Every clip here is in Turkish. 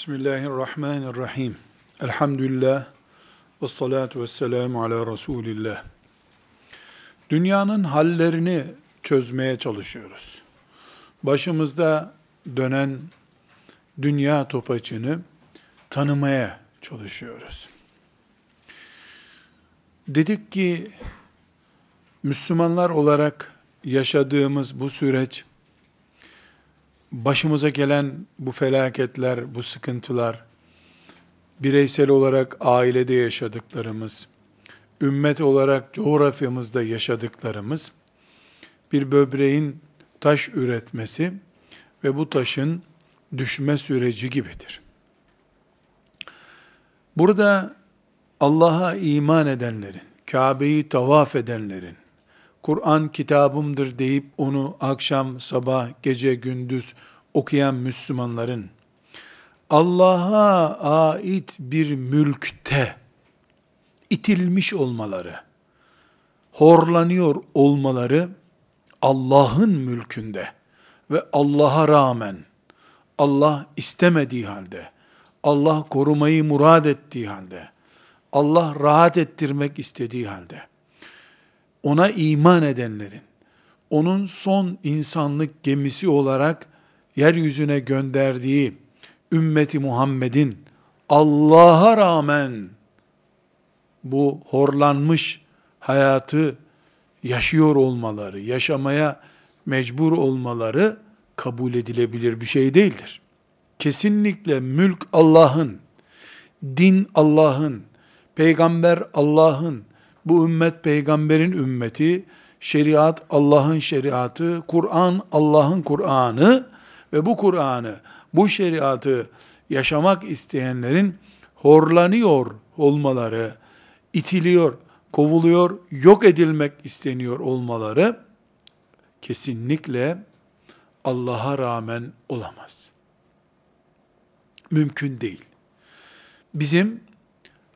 Bismillahirrahmanirrahim. Elhamdülillah ve salatu ve selamu ala Resulillah. Dünyanın hallerini çözmeye çalışıyoruz. Başımızda dönen dünya topaçını tanımaya çalışıyoruz. Dedik ki Müslümanlar olarak yaşadığımız bu süreç başımıza gelen bu felaketler, bu sıkıntılar, bireysel olarak ailede yaşadıklarımız, ümmet olarak coğrafyamızda yaşadıklarımız, bir böbreğin taş üretmesi ve bu taşın düşme süreci gibidir. Burada Allah'a iman edenlerin, Kabe'yi tavaf edenlerin, Kur'an kitabımdır deyip onu akşam, sabah, gece, gündüz okuyan Müslümanların Allah'a ait bir mülkte itilmiş olmaları, horlanıyor olmaları Allah'ın mülkünde ve Allah'a rağmen Allah istemediği halde, Allah korumayı murad ettiği halde, Allah rahat ettirmek istediği halde, ona iman edenlerin, onun son insanlık gemisi olarak yeryüzüne gönderdiği ümmeti Muhammed'in Allah'a rağmen bu horlanmış hayatı yaşıyor olmaları, yaşamaya mecbur olmaları kabul edilebilir bir şey değildir. Kesinlikle mülk Allah'ın, din Allah'ın, peygamber Allah'ın, bu ümmet peygamberin ümmeti, şeriat Allah'ın şeriatı, Kur'an Allah'ın Kur'an'ı ve bu Kur'an'ı, bu şeriatı yaşamak isteyenlerin horlanıyor olmaları, itiliyor, kovuluyor, yok edilmek isteniyor olmaları kesinlikle Allah'a rağmen olamaz. Mümkün değil. Bizim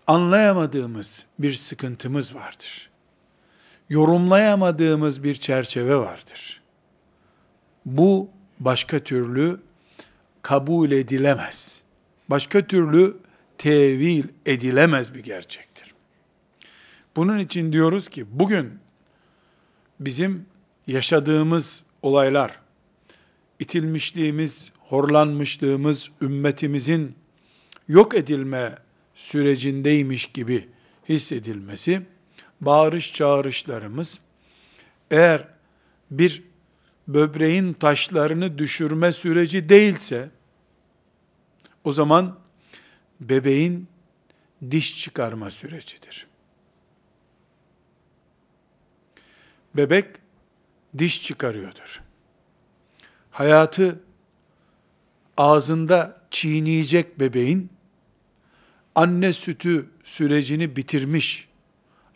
anlayamadığımız bir sıkıntımız vardır. Yorumlayamadığımız bir çerçeve vardır. Bu başka türlü kabul edilemez. Başka türlü tevil edilemez bir gerçektir. Bunun için diyoruz ki bugün bizim yaşadığımız olaylar, itilmişliğimiz, horlanmışlığımız, ümmetimizin yok edilme sürecindeymiş gibi hissedilmesi, bağırış çağrışlarımız, eğer bir böbreğin taşlarını düşürme süreci değilse, o zaman bebeğin diş çıkarma sürecidir. Bebek diş çıkarıyordur. Hayatı ağzında çiğneyecek bebeğin anne sütü sürecini bitirmiş,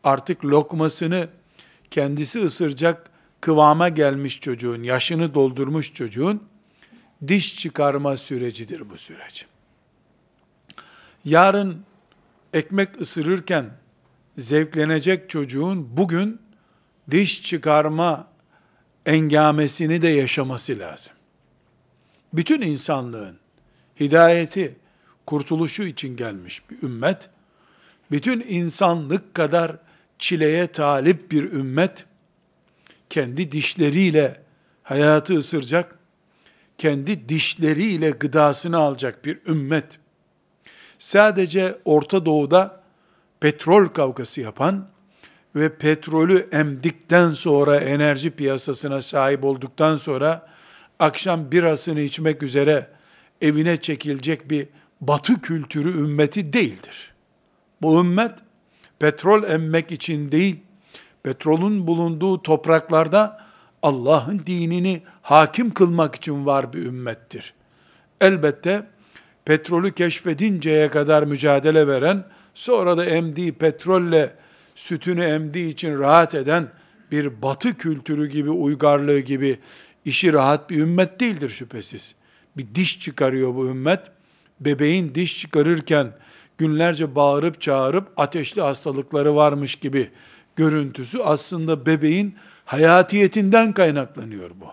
artık lokmasını kendisi ısıracak kıvama gelmiş çocuğun, yaşını doldurmuş çocuğun diş çıkarma sürecidir bu süreç. Yarın ekmek ısırırken zevklenecek çocuğun bugün diş çıkarma engamesini de yaşaması lazım. Bütün insanlığın hidayeti, kurtuluşu için gelmiş bir ümmet, bütün insanlık kadar çileye talip bir ümmet, kendi dişleriyle hayatı ısıracak, kendi dişleriyle gıdasını alacak bir ümmet, sadece Orta Doğu'da petrol kavgası yapan ve petrolü emdikten sonra enerji piyasasına sahip olduktan sonra akşam birasını içmek üzere evine çekilecek bir batı kültürü ümmeti değildir. Bu ümmet petrol emmek için değil, petrolün bulunduğu topraklarda Allah'ın dinini hakim kılmak için var bir ümmettir. Elbette petrolü keşfedinceye kadar mücadele veren, sonra da emdiği petrolle sütünü emdiği için rahat eden bir batı kültürü gibi, uygarlığı gibi işi rahat bir ümmet değildir şüphesiz. Bir diş çıkarıyor bu ümmet. Bebeğin diş çıkarırken günlerce bağırıp çağırıp ateşli hastalıkları varmış gibi görüntüsü aslında bebeğin hayatiyetinden kaynaklanıyor bu.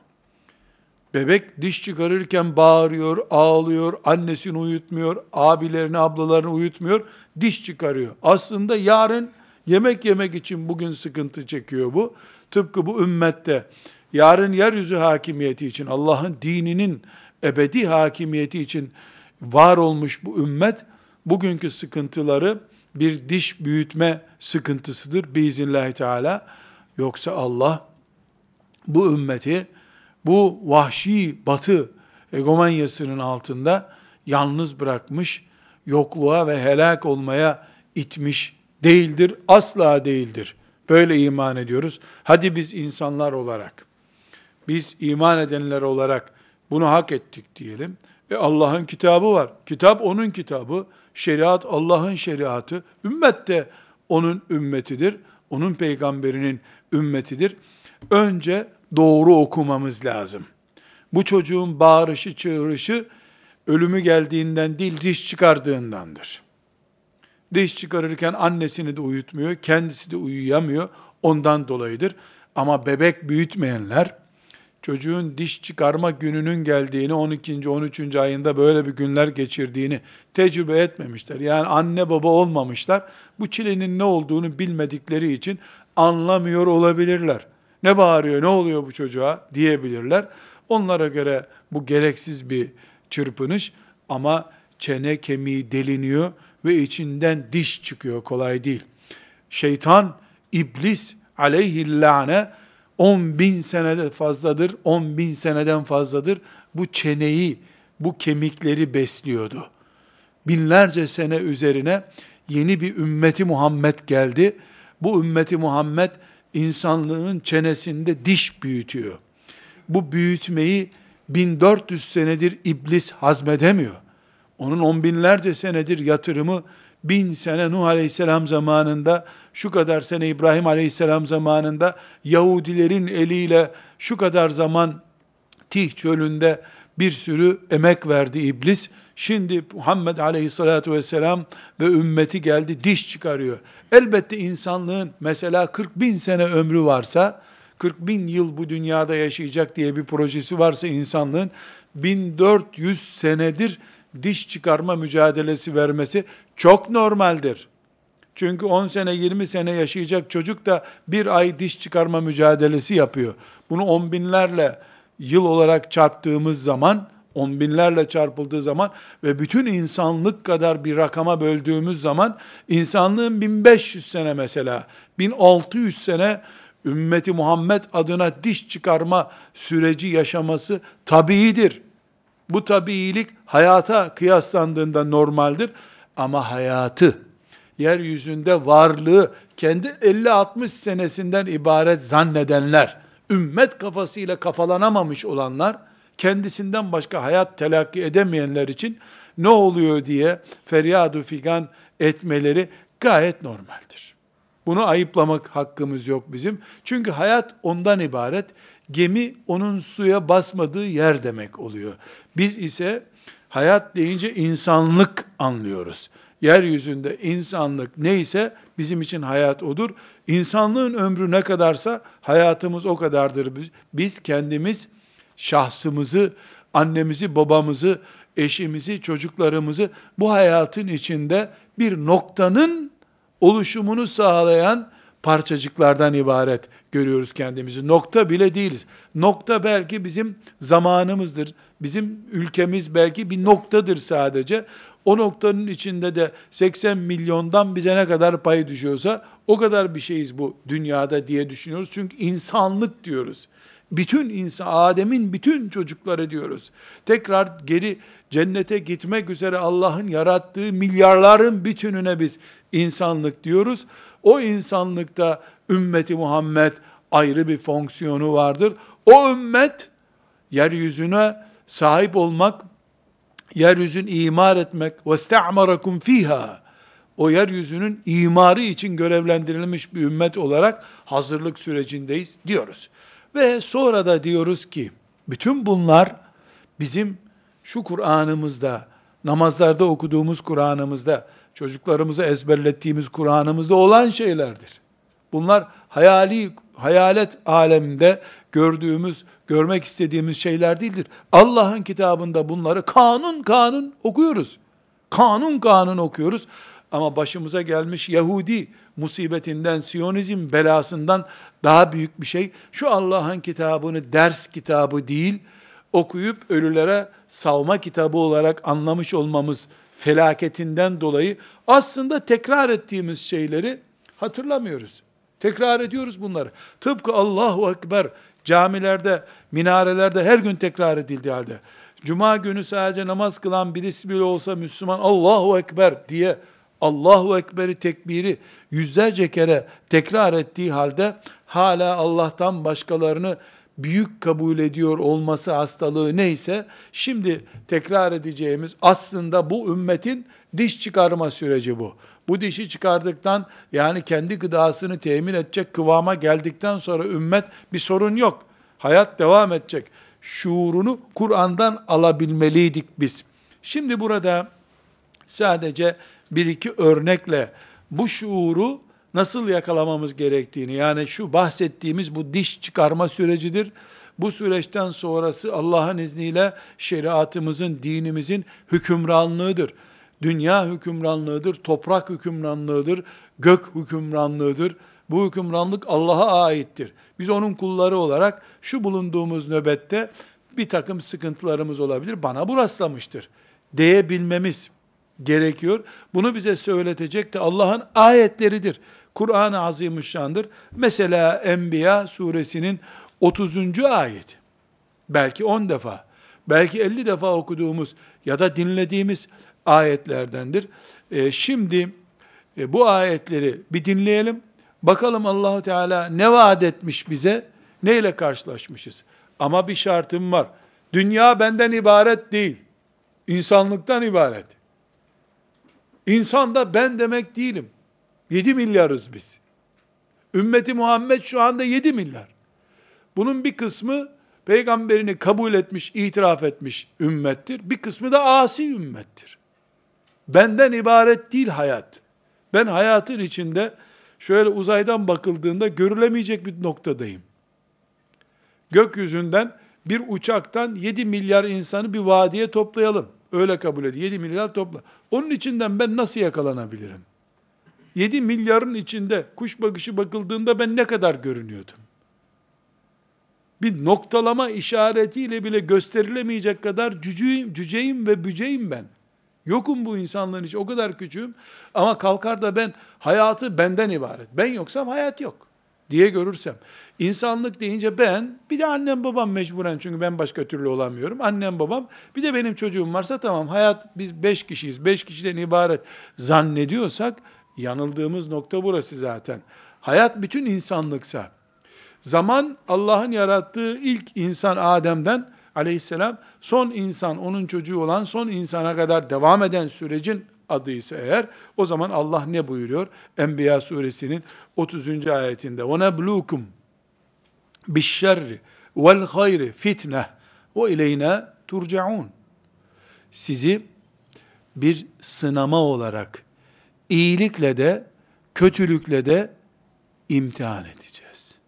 Bebek diş çıkarırken bağırıyor, ağlıyor, annesini uyutmuyor, abilerini, ablalarını uyutmuyor, diş çıkarıyor. Aslında yarın yemek yemek için bugün sıkıntı çekiyor bu. Tıpkı bu ümmette yarın yeryüzü hakimiyeti için, Allah'ın dininin ebedi hakimiyeti için var olmuş bu ümmet, bugünkü sıkıntıları bir diş büyütme sıkıntısıdır biiznillahü teala. Yoksa Allah bu ümmeti bu vahşi batı egomanyasının altında yalnız bırakmış, yokluğa ve helak olmaya itmiş değildir, asla değildir. Böyle iman ediyoruz. Hadi biz insanlar olarak, biz iman edenler olarak bunu hak ettik diyelim. E Allah'ın kitabı var. Kitap onun kitabı. Şeriat Allah'ın şeriatı. Ümmet de onun ümmetidir. Onun peygamberinin ümmetidir. Önce doğru okumamız lazım. Bu çocuğun bağırışı, çığırışı ölümü geldiğinden değil diş çıkardığındandır. Diş çıkarırken annesini de uyutmuyor, kendisi de uyuyamıyor. Ondan dolayıdır. Ama bebek büyütmeyenler çocuğun diş çıkarma gününün geldiğini 12. 13. ayında böyle bir günler geçirdiğini tecrübe etmemişler. Yani anne baba olmamışlar. Bu çilenin ne olduğunu bilmedikleri için anlamıyor olabilirler. Ne bağırıyor, ne oluyor bu çocuğa diyebilirler. Onlara göre bu gereksiz bir çırpınış ama çene kemiği deliniyor ve içinden diş çıkıyor kolay değil. Şeytan, iblis aleyhillâne 10 bin senede fazladır, 10 bin seneden fazladır bu çeneyi, bu kemikleri besliyordu. Binlerce sene üzerine yeni bir ümmeti Muhammed geldi. Bu ümmeti Muhammed insanlığın çenesinde diş büyütüyor. Bu büyütmeyi 1400 senedir iblis hazmedemiyor. Onun on binlerce senedir yatırımı bin sene Nuh Aleyhisselam zamanında, şu kadar sene İbrahim Aleyhisselam zamanında, Yahudilerin eliyle şu kadar zaman Tih çölünde bir sürü emek verdi iblis. Şimdi Muhammed Aleyhisselatü Vesselam ve ümmeti geldi diş çıkarıyor. Elbette insanlığın mesela 40 bin sene ömrü varsa, 40 bin yıl bu dünyada yaşayacak diye bir projesi varsa insanlığın 1400 senedir diş çıkarma mücadelesi vermesi çok normaldir. Çünkü 10 sene 20 sene yaşayacak çocuk da bir ay diş çıkarma mücadelesi yapıyor. Bunu on binlerle yıl olarak çarptığımız zaman, on binlerle çarpıldığı zaman ve bütün insanlık kadar bir rakama böldüğümüz zaman insanlığın 1500 sene mesela, 1600 sene ümmeti Muhammed adına diş çıkarma süreci yaşaması tabiidir. Bu tabiilik hayata kıyaslandığında normaldir. Ama hayatı, yeryüzünde varlığı kendi 50-60 senesinden ibaret zannedenler, ümmet kafasıyla kafalanamamış olanlar, kendisinden başka hayat telakki edemeyenler için ne oluyor diye feryadu figan etmeleri gayet normaldir. Bunu ayıplamak hakkımız yok bizim. Çünkü hayat ondan ibaret. Gemi onun suya basmadığı yer demek oluyor. Biz ise hayat deyince insanlık anlıyoruz. Yeryüzünde insanlık neyse bizim için hayat odur. İnsanlığın ömrü ne kadarsa hayatımız o kadardır. Biz, biz kendimiz şahsımızı, annemizi, babamızı, eşimizi, çocuklarımızı bu hayatın içinde bir noktanın oluşumunu sağlayan parçacıklardan ibaret görüyoruz kendimizi. Nokta bile değiliz. Nokta belki bizim zamanımızdır. Bizim ülkemiz belki bir noktadır sadece. O noktanın içinde de 80 milyondan bize ne kadar pay düşüyorsa o kadar bir şeyiz bu dünyada diye düşünüyoruz. Çünkü insanlık diyoruz. Bütün insan, Adem'in bütün çocukları diyoruz. Tekrar geri cennete gitmek üzere Allah'ın yarattığı milyarların bütününe biz insanlık diyoruz. O insanlıkta ümmeti Muhammed ayrı bir fonksiyonu vardır. O ümmet yeryüzüne sahip olmak, yeryüzün imar etmek sta'marakum fiha o yeryüzünün imarı için görevlendirilmiş bir ümmet olarak hazırlık sürecindeyiz diyoruz. Ve sonra da diyoruz ki bütün bunlar bizim şu Kur'an'ımızda, namazlarda okuduğumuz Kur'an'ımızda, çocuklarımıza ezberlettiğimiz Kur'an'ımızda olan şeylerdir. Bunlar hayali, hayalet aleminde gördüğümüz, görmek istediğimiz şeyler değildir. Allah'ın kitabında bunları kanun kanun okuyoruz. Kanun kanun okuyoruz. Ama başımıza gelmiş Yahudi musibetinden, Siyonizm belasından daha büyük bir şey. Şu Allah'ın kitabını ders kitabı değil, okuyup ölülere savma kitabı olarak anlamış olmamız felaketinden dolayı aslında tekrar ettiğimiz şeyleri hatırlamıyoruz. Tekrar ediyoruz bunları. Tıpkı Allahu Ekber camilerde, minarelerde her gün tekrar edildiği halde. Cuma günü sadece namaz kılan birisi bile olsa Müslüman Allahu Ekber diye Allahu Ekber'i tekbiri yüzlerce kere tekrar ettiği halde hala Allah'tan başkalarını büyük kabul ediyor olması hastalığı neyse, şimdi tekrar edeceğimiz aslında bu ümmetin diş çıkarma süreci bu. Bu dişi çıkardıktan yani kendi gıdasını temin edecek kıvama geldikten sonra ümmet bir sorun yok. Hayat devam edecek. Şuurunu Kur'an'dan alabilmeliydik biz. Şimdi burada sadece bir iki örnekle bu şuuru nasıl yakalamamız gerektiğini yani şu bahsettiğimiz bu diş çıkarma sürecidir. Bu süreçten sonrası Allah'ın izniyle şeriatımızın, dinimizin hükümranlığıdır. Dünya hükümranlığıdır, toprak hükümranlığıdır, gök hükümranlığıdır. Bu hükümranlık Allah'a aittir. Biz onun kulları olarak şu bulunduğumuz nöbette bir takım sıkıntılarımız olabilir. Bana bu rastlamıştır diyebilmemiz gerekiyor. Bunu bize söyletecek de Allah'ın ayetleridir. Kur'an-ı Azimüşşan'dır. Mesela Enbiya suresinin 30. ayet. Belki 10 defa, belki 50 defa okuduğumuz ya da dinlediğimiz ayetlerdendir. E, şimdi e, bu ayetleri bir dinleyelim. Bakalım Allahu Teala ne vaat etmiş bize, neyle karşılaşmışız. Ama bir şartım var. Dünya benden ibaret değil. İnsanlıktan ibaret. İnsan da ben demek değilim. 7 milyarız biz. Ümmeti Muhammed şu anda 7 milyar. Bunun bir kısmı peygamberini kabul etmiş, itiraf etmiş ümmettir. Bir kısmı da asi ümmettir. Benden ibaret değil hayat. Ben hayatın içinde şöyle uzaydan bakıldığında görülemeyecek bir noktadayım. Gökyüzünden bir uçaktan 7 milyar insanı bir vadiye toplayalım. Öyle kabul ediyor. 7 milyar topla. Onun içinden ben nasıl yakalanabilirim? 7 milyarın içinde kuş bakışı bakıldığında ben ne kadar görünüyordum? Bir noktalama işaretiyle bile gösterilemeyecek kadar cüceyim, cüceyim ve büceyim ben. Yokum bu insanlığın içi. O kadar küçüğüm. Ama kalkar da ben hayatı benden ibaret. Ben yoksam hayat yok diye görürsem. İnsanlık deyince ben, bir de annem babam mecburen çünkü ben başka türlü olamıyorum. Annem babam, bir de benim çocuğum varsa tamam hayat biz beş kişiyiz, beş kişiden ibaret zannediyorsak yanıldığımız nokta burası zaten. Hayat bütün insanlıksa, zaman Allah'ın yarattığı ilk insan Adem'den aleyhisselam son insan, onun çocuğu olan son insana kadar devam eden sürecin adıysa eğer, o zaman Allah ne buyuruyor? Enbiya suresinin 30. ayetinde وَنَبْلُوكُمْ بِالشَّرِّ وَالْخَيْرِ fitne ve ileyna turcaun. Sizi bir sınama olarak iyilikle de kötülükle de imtihan edeceğiz.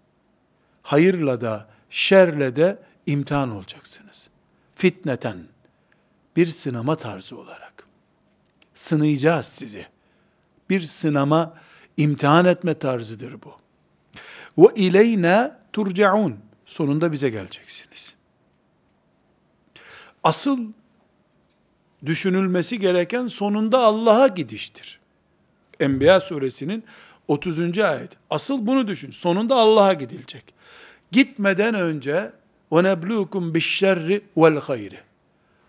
Hayırla da şerle de imtihan olacaksınız. Fitneten bir sınama tarzı olarak. Sınayacağız sizi. Bir sınama, imtihan etme tarzıdır bu. Ve ileyna turcaun. Sonunda bize geleceksiniz. Asıl düşünülmesi gereken sonunda Allah'a gidiştir. Enbiya suresinin 30. ayet. Asıl bunu düşün. Sonunda Allah'a gidilecek. Gitmeden önce وَنَبْلُوكُمْ بِالشَّرِّ وَالْخَيْرِ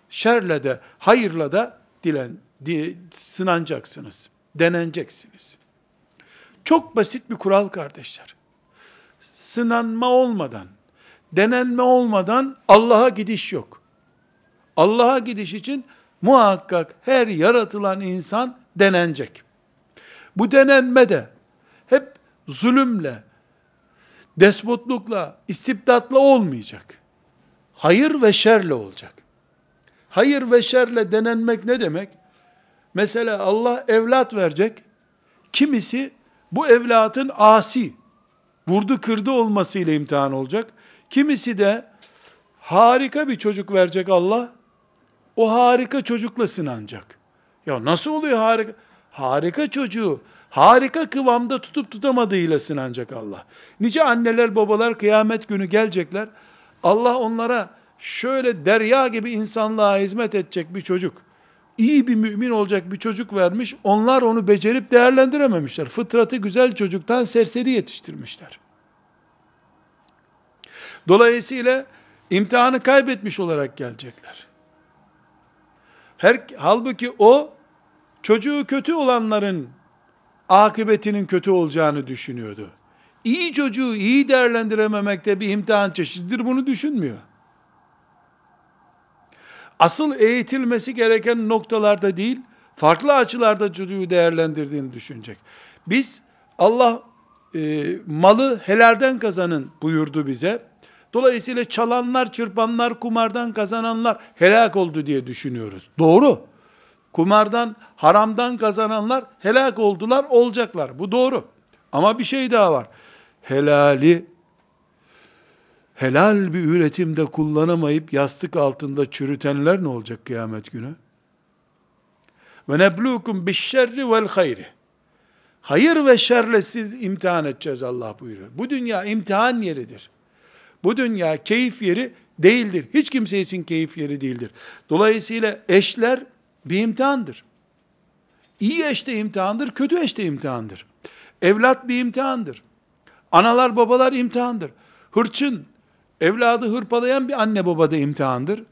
Şerle de, hayırla da dilen, di, sınanacaksınız. Deneneceksiniz. Çok basit bir kural kardeşler. Sınanma olmadan, denenme olmadan Allah'a gidiş yok. Allah'a gidiş için muhakkak her yaratılan insan denenecek. Bu denenme de hep zulümle, despotlukla, istibdatla olmayacak. Hayır ve şerle olacak. Hayır ve şerle denenmek ne demek? Mesela Allah evlat verecek. Kimisi bu evlatın asi, vurdu kırdı olmasıyla imtihan olacak. Kimisi de harika bir çocuk verecek Allah. O harika çocukla sınanacak. Ya nasıl oluyor harika? Harika çocuğu harika kıvamda tutup tutamadığıyla sınanacak Allah. Nice anneler babalar kıyamet günü gelecekler. Allah onlara şöyle derya gibi insanlığa hizmet edecek bir çocuk, iyi bir mümin olacak bir çocuk vermiş. Onlar onu becerip değerlendirememişler. Fıtratı güzel çocuktan serseri yetiştirmişler. Dolayısıyla imtihanı kaybetmiş olarak gelecekler. Her, halbuki o çocuğu kötü olanların akıbetinin kötü olacağını düşünüyordu. İyi çocuğu iyi değerlendirememekte bir imtihan çeşididir bunu düşünmüyor. Asıl eğitilmesi gereken noktalarda değil, farklı açılarda çocuğu değerlendirdiğini düşünecek. Biz Allah e, malı helalden kazanın buyurdu bize. Dolayısıyla çalanlar, çırpanlar, kumardan kazananlar helak oldu diye düşünüyoruz. Doğru. Kumardan, haramdan kazananlar helak oldular, olacaklar. Bu doğru. Ama bir şey daha var. Helali helal bir üretimde kullanamayıp yastık altında çürütenler ne olacak kıyamet günü? Ve neblukum bişşerri vel hayri. Hayır ve şerle siz imtihan edeceğiz Allah buyuruyor. Bu dünya imtihan yeridir. Bu dünya keyif yeri değildir. Hiç kimse için keyif yeri değildir. Dolayısıyla eşler bir imtihandır. İyi eş de imtihandır, kötü eş de imtihandır. Evlat bir imtihandır. Analar babalar imtihandır. Hırçın, evladı hırpalayan bir anne baba da imtihandır.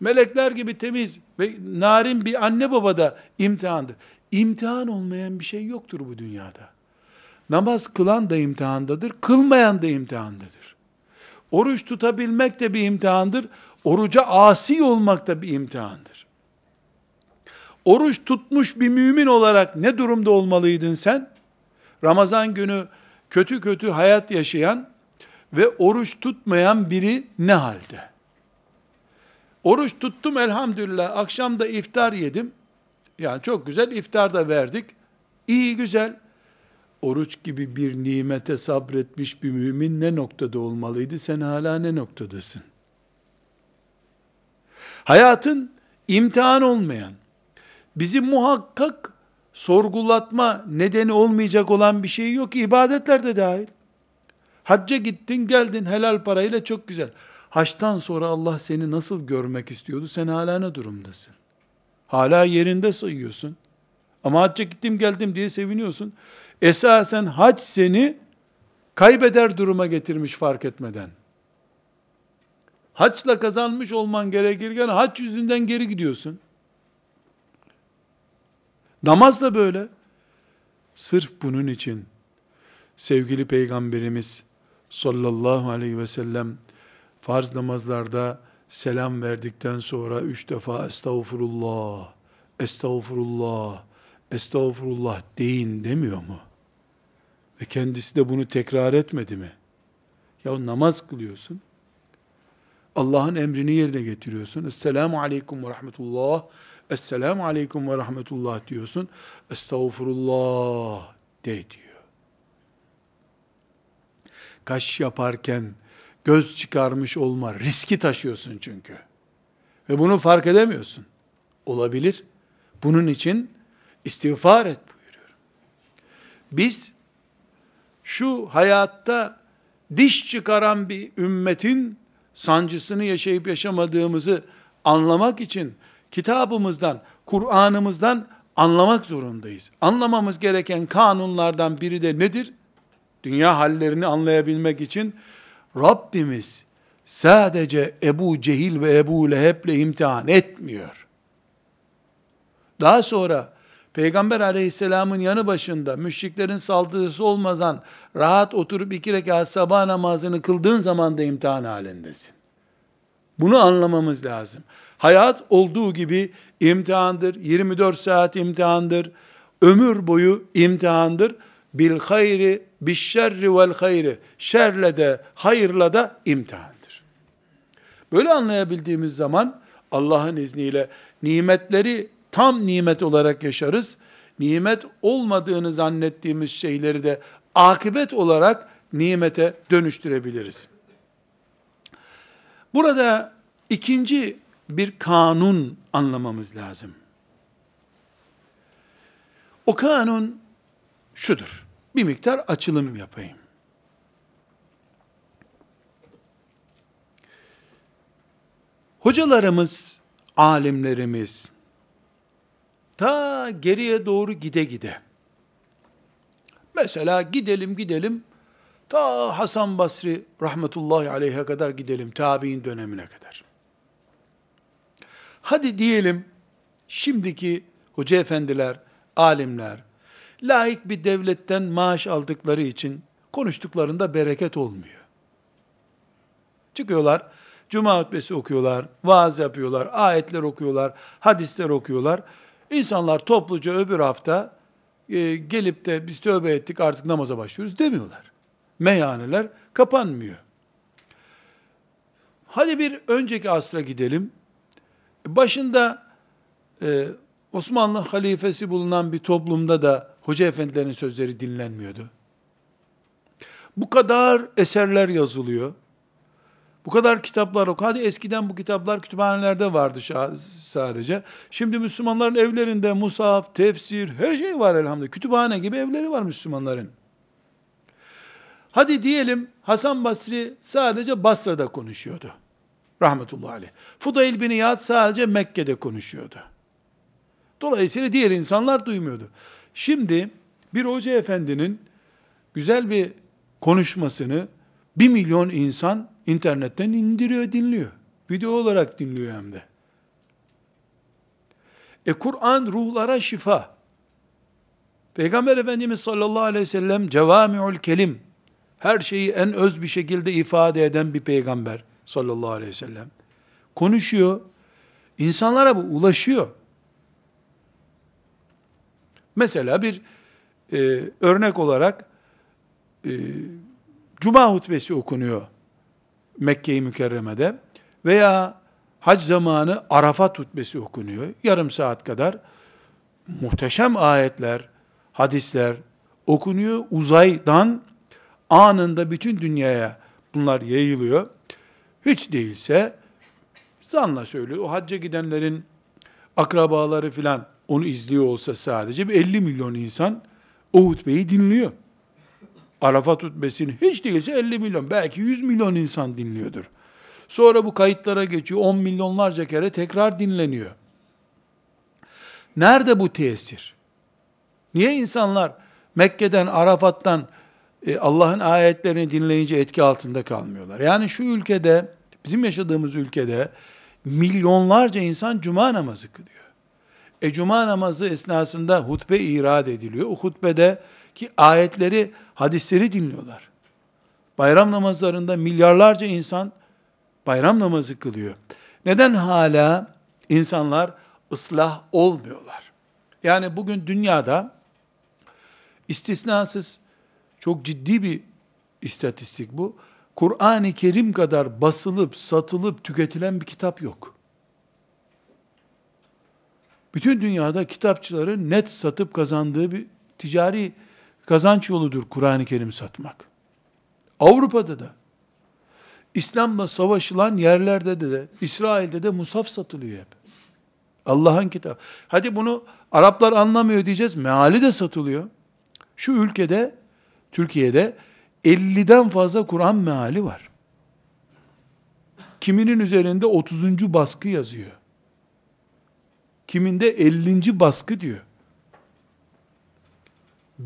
Melekler gibi temiz ve narin bir anne baba da imtihandır. İmtihan olmayan bir şey yoktur bu dünyada. Namaz kılan da imtihandadır, kılmayan da imtihandadır. Oruç tutabilmek de bir imtihandır, oruca asi olmak da bir imtihandır. Oruç tutmuş bir mümin olarak ne durumda olmalıydın sen? Ramazan günü kötü kötü hayat yaşayan ve oruç tutmayan biri ne halde? Oruç tuttum elhamdülillah. Akşam da iftar yedim. Yani çok güzel iftar da verdik. İyi güzel. Oruç gibi bir nimete sabretmiş bir mümin ne noktada olmalıydı? Sen hala ne noktadasın? Hayatın imtihan olmayan, bizi muhakkak sorgulatma nedeni olmayacak olan bir şey yok. İbadetler de dahil. Hacca gittin geldin helal parayla çok güzel. Haçtan sonra Allah seni nasıl görmek istiyordu? Sen hala ne durumdasın? Hala yerinde sayıyorsun. Ama hacca gittim geldim diye seviniyorsun. Esasen hac seni kaybeder duruma getirmiş fark etmeden. Haçla kazanmış olman gerekirken haç yüzünden geri gidiyorsun. Namaz da böyle. Sırf bunun için sevgili peygamberimiz sallallahu aleyhi ve sellem farz namazlarda selam verdikten sonra üç defa estağfurullah, estağfurullah, estağfurullah deyin demiyor mu? Ve kendisi de bunu tekrar etmedi mi? Ya namaz kılıyorsun. Allah'ın emrini yerine getiriyorsun. Esselamu aleyküm ve rahmetullah. Esselamu aleyküm ve rahmetullah diyorsun. Estağfurullah de diyor kaş yaparken göz çıkarmış olma riski taşıyorsun çünkü. Ve bunu fark edemiyorsun. Olabilir. Bunun için istiğfar et buyuruyorum. Biz şu hayatta diş çıkaran bir ümmetin sancısını yaşayıp yaşamadığımızı anlamak için kitabımızdan, Kur'an'ımızdan anlamak zorundayız. Anlamamız gereken kanunlardan biri de nedir? dünya hallerini anlayabilmek için Rabbimiz sadece Ebu Cehil ve Ebu Leheb'le imtihan etmiyor. Daha sonra Peygamber aleyhisselamın yanı başında müşriklerin saldırısı olmadan rahat oturup iki rekat sabah namazını kıldığın zaman da imtihan halindesin. Bunu anlamamız lazım. Hayat olduğu gibi imtihandır. 24 saat imtihandır. Ömür boyu imtihandır. Bil hayri bişşerri vel hayri şerle de hayırla da imtihandır. Böyle anlayabildiğimiz zaman Allah'ın izniyle nimetleri tam nimet olarak yaşarız. Nimet olmadığını zannettiğimiz şeyleri de akıbet olarak nimete dönüştürebiliriz. Burada ikinci bir kanun anlamamız lazım. O kanun şudur. Bir miktar açılım yapayım. Hocalarımız, alimlerimiz ta geriye doğru gide gide. Mesela gidelim gidelim ta Hasan Basri rahmetullahi aleyhe kadar gidelim tabi'in dönemine kadar. Hadi diyelim şimdiki hoca efendiler, alimler, laik bir devletten maaş aldıkları için konuştuklarında bereket olmuyor. Çıkıyorlar, cuma hutbesi okuyorlar, vaaz yapıyorlar, ayetler okuyorlar, hadisler okuyorlar. İnsanlar topluca öbür hafta e, gelip de biz tövbe ettik artık namaza başlıyoruz demiyorlar. Meyhaneler kapanmıyor. Hadi bir önceki asra gidelim. Başında e, Osmanlı halifesi bulunan bir toplumda da hoca efendilerin sözleri dinlenmiyordu. Bu kadar eserler yazılıyor. Bu kadar kitaplar oku. Hadi eskiden bu kitaplar kütüphanelerde vardı sadece. Şimdi Müslümanların evlerinde musaf, tefsir, her şey var elhamdülillah. Kütüphane gibi evleri var Müslümanların. Hadi diyelim Hasan Basri sadece Basra'da konuşuyordu. Rahmetullahi aleyh. Fudayl bin İyad sadece Mekke'de konuşuyordu. Dolayısıyla diğer insanlar duymuyordu. Şimdi bir hoca efendinin güzel bir konuşmasını bir milyon insan internetten indiriyor, dinliyor. Video olarak dinliyor hem de. E Kur'an ruhlara şifa. Peygamber Efendimiz sallallahu aleyhi ve sellem cevami'ul kelim, her şeyi en öz bir şekilde ifade eden bir peygamber sallallahu aleyhi ve sellem. Konuşuyor, insanlara bu ulaşıyor. Mesela bir e, örnek olarak e, Cuma hutbesi okunuyor Mekke-i Mükerreme'de veya hac zamanı Arafat hutbesi okunuyor. Yarım saat kadar muhteşem ayetler, hadisler okunuyor. Uzaydan anında bütün dünyaya bunlar yayılıyor. Hiç değilse zanla söylüyor. O hacca gidenlerin akrabaları filan onu izliyor olsa sadece bir 50 milyon insan o hutbeyi dinliyor. Arafat hutbesini hiç değilse 50 milyon, belki 100 milyon insan dinliyordur. Sonra bu kayıtlara geçiyor, 10 milyonlarca kere tekrar dinleniyor. Nerede bu tesir? Niye insanlar Mekke'den, Arafat'tan e, Allah'ın ayetlerini dinleyince etki altında kalmıyorlar? Yani şu ülkede, bizim yaşadığımız ülkede milyonlarca insan cuma namazı kılıyor. E cuma namazı esnasında hutbe irad ediliyor. O hutbede ki ayetleri, hadisleri dinliyorlar. Bayram namazlarında milyarlarca insan bayram namazı kılıyor. Neden hala insanlar ıslah olmuyorlar? Yani bugün dünyada istisnasız çok ciddi bir istatistik bu. Kur'an-ı Kerim kadar basılıp, satılıp, tüketilen bir kitap yok. Bütün dünyada kitapçıların net satıp kazandığı bir ticari kazanç yoludur Kur'an-ı Kerim satmak. Avrupa'da da, İslam'la savaşılan yerlerde de, de İsrail'de de musaf satılıyor hep. Allah'ın kitabı. Hadi bunu Araplar anlamıyor diyeceğiz. Meali de satılıyor. Şu ülkede, Türkiye'de 50'den fazla Kur'an meali var. Kiminin üzerinde 30. baskı yazıyor. Kiminde 50. baskı diyor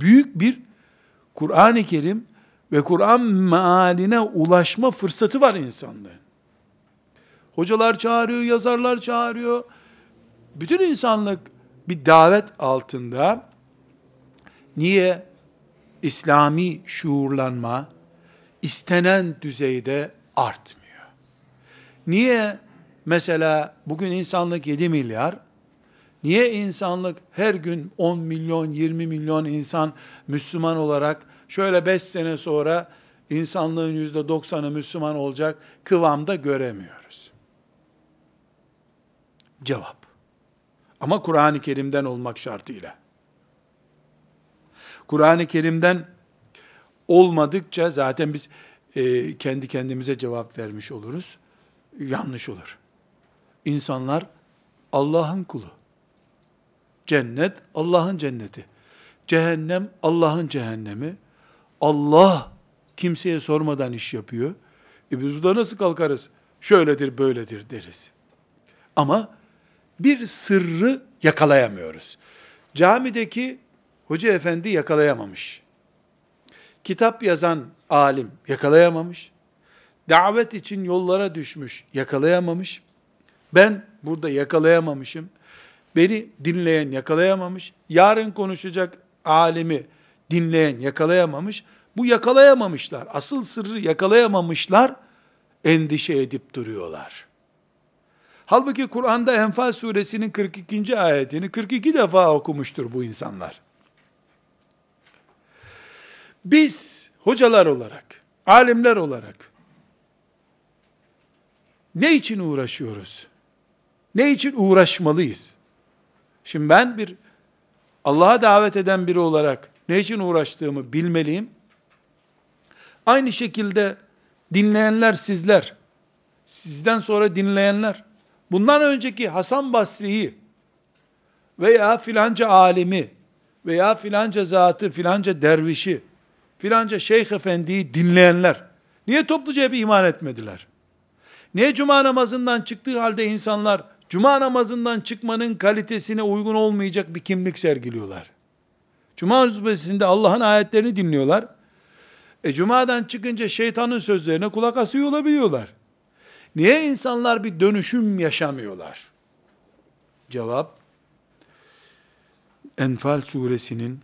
büyük bir Kur'an-ı Kerim ve Kur'an mealine ulaşma fırsatı var insanlığın. Hocalar çağırıyor, yazarlar çağırıyor. Bütün insanlık bir davet altında. Niye? İslami şuurlanma istenen düzeyde artmıyor. Niye? Mesela bugün insanlık 7 milyar, Niye insanlık her gün 10 milyon, 20 milyon insan Müslüman olarak şöyle 5 sene sonra insanlığın %90'ı Müslüman olacak kıvamda göremiyoruz? Cevap. Ama Kur'an-ı Kerim'den olmak şartıyla. Kur'an-ı Kerim'den olmadıkça zaten biz e, kendi kendimize cevap vermiş oluruz. yanlış olur. İnsanlar Allah'ın kulu. Cennet Allah'ın cenneti. Cehennem Allah'ın cehennemi. Allah kimseye sormadan iş yapıyor. E biz burada nasıl kalkarız? Şöyledir, böyledir deriz. Ama bir sırrı yakalayamıyoruz. Camideki hoca efendi yakalayamamış. Kitap yazan alim yakalayamamış. Davet için yollara düşmüş, yakalayamamış. Ben burada yakalayamamışım. Beni dinleyen yakalayamamış. Yarın konuşacak alimi dinleyen yakalayamamış. Bu yakalayamamışlar. Asıl sırrı yakalayamamışlar. Endişe edip duruyorlar. Halbuki Kur'an'da Enfal suresinin 42. ayetini 42 defa okumuştur bu insanlar. Biz hocalar olarak, alimler olarak ne için uğraşıyoruz? Ne için uğraşmalıyız? Şimdi ben bir Allah'a davet eden biri olarak ne için uğraştığımı bilmeliyim. Aynı şekilde dinleyenler sizler, sizden sonra dinleyenler, bundan önceki Hasan Basri'yi veya filanca alimi veya filanca zatı, filanca dervişi, filanca şeyh efendiyi dinleyenler, niye topluca bir iman etmediler? Niye cuma namazından çıktığı halde insanlar, cuma namazından çıkmanın kalitesine uygun olmayacak bir kimlik sergiliyorlar? Cuma hutbesinde Allah'ın ayetlerini dinliyorlar. E cumadan çıkınca şeytanın sözlerine kulak asıyor olabiliyorlar. Niye insanlar bir dönüşüm yaşamıyorlar? Cevap, Enfal suresinin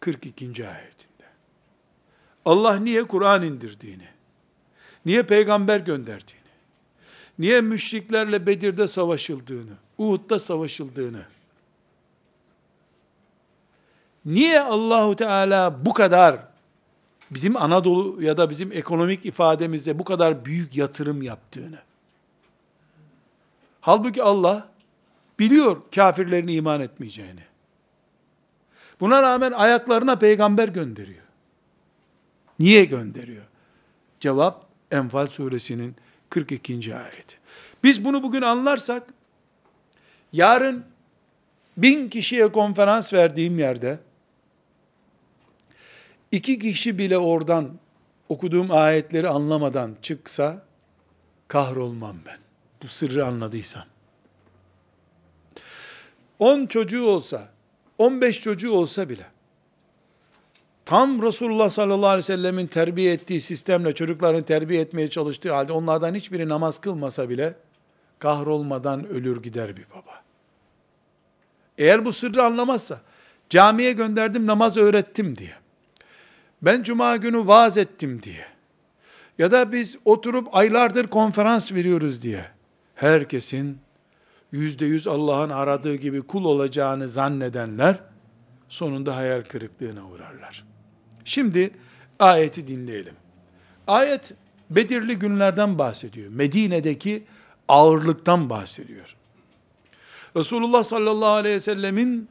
42. ayetinde. Allah niye Kur'an indirdiğini, niye peygamber gönderdiğini, niye müşriklerle Bedir'de savaşıldığını, Uhud'da savaşıldığını, niye Allahu Teala bu kadar bizim Anadolu ya da bizim ekonomik ifademizde bu kadar büyük yatırım yaptığını. Halbuki Allah biliyor kafirlerin iman etmeyeceğini. Buna rağmen ayaklarına peygamber gönderiyor. Niye gönderiyor? Cevap Enfal suresinin 42. ayeti. Biz bunu bugün anlarsak, yarın bin kişiye konferans verdiğim yerde, iki kişi bile oradan okuduğum ayetleri anlamadan çıksa, kahrolmam ben. Bu sırrı anladıysam. On çocuğu olsa, on beş çocuğu olsa bile, tam Resulullah sallallahu aleyhi ve sellemin terbiye ettiği sistemle çocuklarını terbiye etmeye çalıştığı halde onlardan hiçbiri namaz kılmasa bile kahrolmadan ölür gider bir baba. Eğer bu sırrı anlamazsa camiye gönderdim namaz öğrettim diye. Ben cuma günü vaaz ettim diye. Ya da biz oturup aylardır konferans veriyoruz diye. Herkesin yüzde yüz Allah'ın aradığı gibi kul olacağını zannedenler sonunda hayal kırıklığına uğrarlar. Şimdi ayeti dinleyelim. Ayet Bedirli günlerden bahsediyor. Medine'deki ağırlıktan bahsediyor. Resulullah sallallahu aleyhi ve sellemin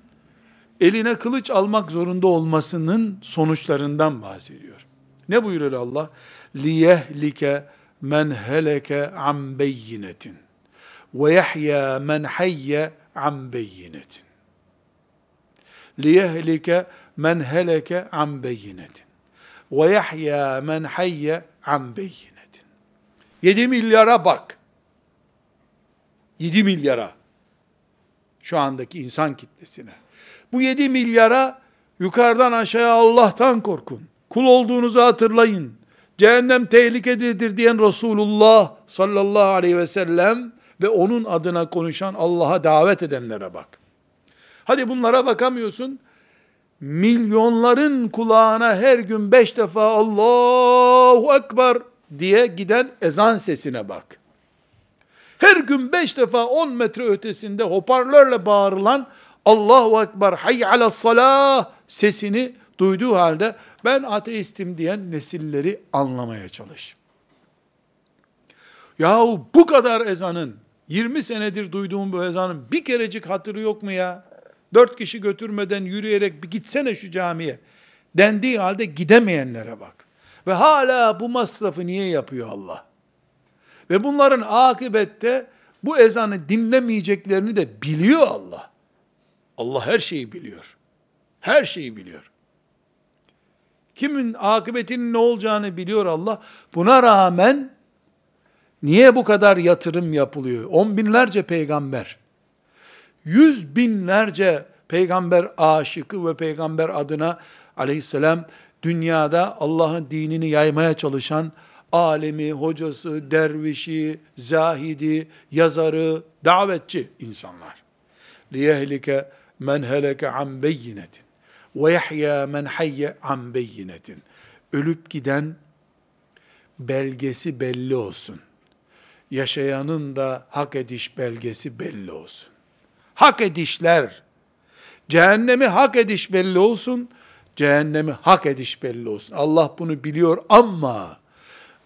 eline kılıç almak zorunda olmasının sonuçlarından bahsediyor. Ne buyuruyor Allah? liyehlike men heleke an beyinetin ve yahya men hayye an beyinetin. Men heleke an beyinetin ve yahya men hayye an beyinetin. 7 milyara bak. 7 milyara. Şu andaki insan kitlesine. Bu 7 milyara yukarıdan aşağıya Allah'tan korkun. Kul olduğunuzu hatırlayın. Cehennem tehlikededir diyen Resulullah sallallahu aleyhi ve sellem ve onun adına konuşan Allah'a davet edenlere bak. Hadi bunlara bakamıyorsun. Milyonların kulağına her gün beş defa Allahu Ekber diye giden ezan sesine bak. Her gün beş defa on metre ötesinde hoparlörle bağırılan Allahu Ekber hayy ala salah sesini duyduğu halde ben ateistim diyen nesilleri anlamaya çalış. Yahu bu kadar ezanın 20 senedir duyduğum bu ezanın bir kerecik hatırı yok mu ya? Dört kişi götürmeden yürüyerek bir gitsene şu camiye dendiği halde gidemeyenlere bak. Ve hala bu masrafı niye yapıyor Allah? Ve bunların akıbette bu ezanı dinlemeyeceklerini de biliyor Allah. Allah her şeyi biliyor. Her şeyi biliyor. Kimin akıbetinin ne olacağını biliyor Allah. Buna rağmen niye bu kadar yatırım yapılıyor? On binlerce peygamber, yüz binlerce peygamber aşıkı ve peygamber adına aleyhisselam dünyada Allah'ın dinini yaymaya çalışan alemi, hocası, dervişi, zahidi, yazarı, davetçi insanlar. لِيَهْلِكَ men heleke an beyinetin ve yahya men hayye an beyinetin. Ölüp giden belgesi belli olsun. Yaşayanın da hak ediş belgesi belli olsun. Hak edişler, cehennemi hak ediş belli olsun, cehennemi hak ediş belli olsun. Allah bunu biliyor ama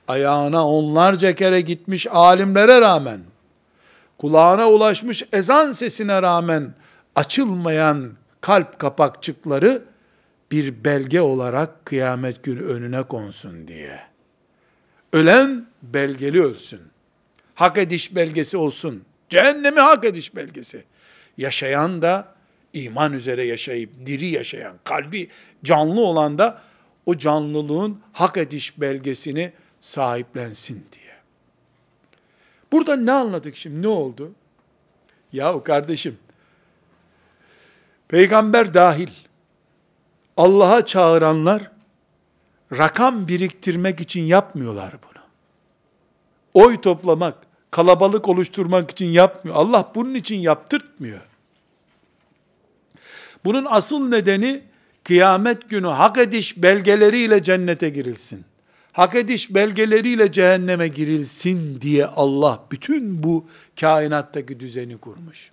ayağına onlarca kere gitmiş alimlere rağmen, kulağına ulaşmış ezan sesine rağmen açılmayan kalp kapakçıkları bir belge olarak kıyamet günü önüne konsun diye. Ölen belgeli ölsün. Hak ediş belgesi olsun. Cehennemi hak ediş belgesi. Yaşayan da iman üzere yaşayıp diri yaşayan, kalbi canlı olan da o canlılığın hak ediş belgesini sahiplensin diye. Burada ne anladık şimdi? Ne oldu? Yahu kardeşim, peygamber dahil, Allah'a çağıranlar, rakam biriktirmek için yapmıyorlar bunu. Oy toplamak, kalabalık oluşturmak için yapmıyor. Allah bunun için yaptırtmıyor. Bunun asıl nedeni kıyamet günü hak ediş belgeleriyle cennete girilsin. Hak ediş belgeleriyle cehenneme girilsin diye Allah bütün bu kainattaki düzeni kurmuş.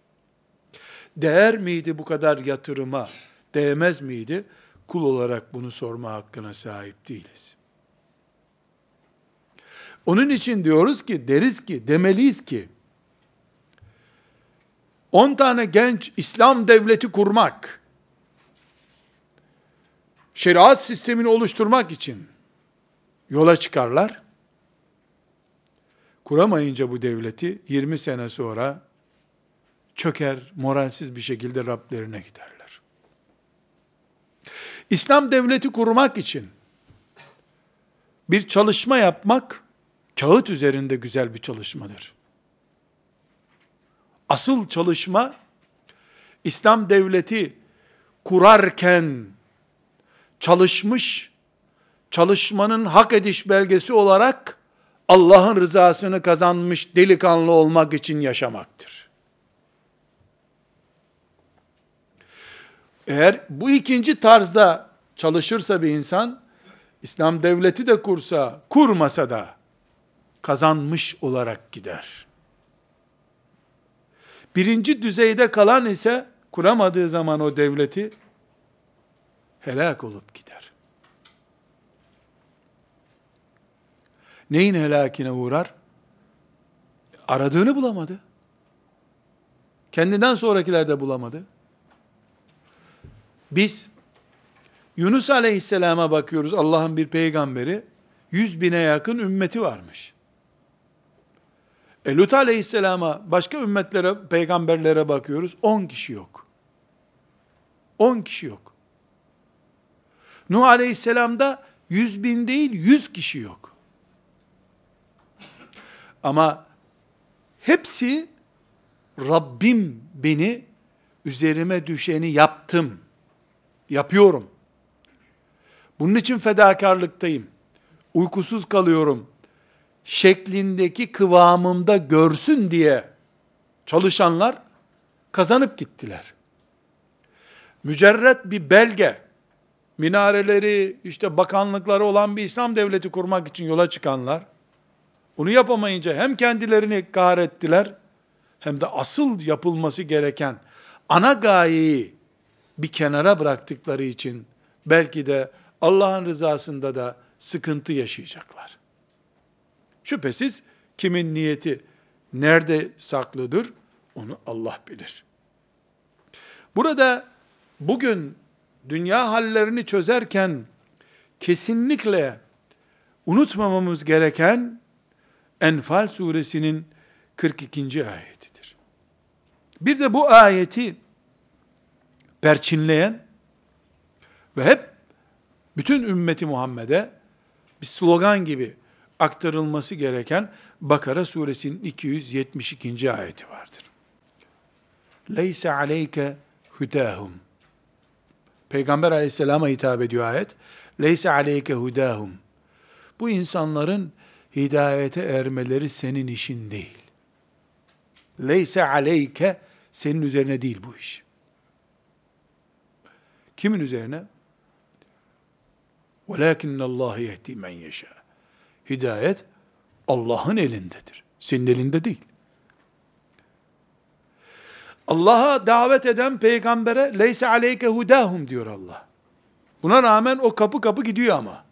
Değer miydi bu kadar yatırıma? Değmez miydi? Kul olarak bunu sorma hakkına sahip değiliz. Onun için diyoruz ki, deriz ki, demeliyiz ki, 10 tane genç İslam devleti kurmak, şeriat sistemini oluşturmak için yola çıkarlar. Kuramayınca bu devleti 20 sene sonra çöker, moralsiz bir şekilde Rablerine giderler. İslam devleti kurmak için bir çalışma yapmak kağıt üzerinde güzel bir çalışmadır. Asıl çalışma İslam devleti kurarken çalışmış, çalışmanın hak ediş belgesi olarak Allah'ın rızasını kazanmış delikanlı olmak için yaşamaktır. Eğer bu ikinci tarzda çalışırsa bir insan, İslam devleti de kursa, kurmasa da kazanmış olarak gider. Birinci düzeyde kalan ise kuramadığı zaman o devleti helak olup gider. Neyin helakine uğrar? Aradığını bulamadı. Kendinden sonrakiler de bulamadı. Biz Yunus Aleyhisselam'a bakıyoruz. Allah'ın bir peygamberi. Yüz bine yakın ümmeti varmış. E Lut Aleyhisselam'a başka ümmetlere, peygamberlere bakıyoruz. On kişi yok. On kişi yok. Nuh Aleyhisselam'da yüz bin değil yüz kişi yok. Ama hepsi Rabbim beni üzerime düşeni yaptım. Yapıyorum. Bunun için fedakarlıktayım. Uykusuz kalıyorum. Şeklindeki kıvamımda görsün diye çalışanlar kazanıp gittiler. Mücerret bir belge, minareleri, işte bakanlıkları olan bir İslam devleti kurmak için yola çıkanlar, bunu yapamayınca hem kendilerini kahrettiler, hem de asıl yapılması gereken ana gayeyi bir kenara bıraktıkları için belki de Allah'ın rızasında da sıkıntı yaşayacaklar. Şüphesiz kimin niyeti nerede saklıdır onu Allah bilir. Burada bugün dünya hallerini çözerken kesinlikle unutmamamız gereken Enfal suresinin 42. ayetidir. Bir de bu ayeti perçinleyen ve hep bütün ümmeti Muhammed'e bir slogan gibi aktarılması gereken Bakara suresinin 272. ayeti vardır. Leyse aleyke hudahum. Peygamber aleyhisselama hitap ediyor ayet. Leyse aleyke hudahum. Bu insanların hidayete ermeleri senin işin değil. Leyse aleyke senin üzerine değil bu iş. Kimin üzerine? وَلَاكِنَّ اللّٰهِ يَهْدِي مَنْ يَشَاءُ Hidayet Allah'ın elindedir. Senin elinde değil. Allah'a davet eden peygambere leyse aleyke hudahum diyor Allah. Buna rağmen o kapı kapı gidiyor ama.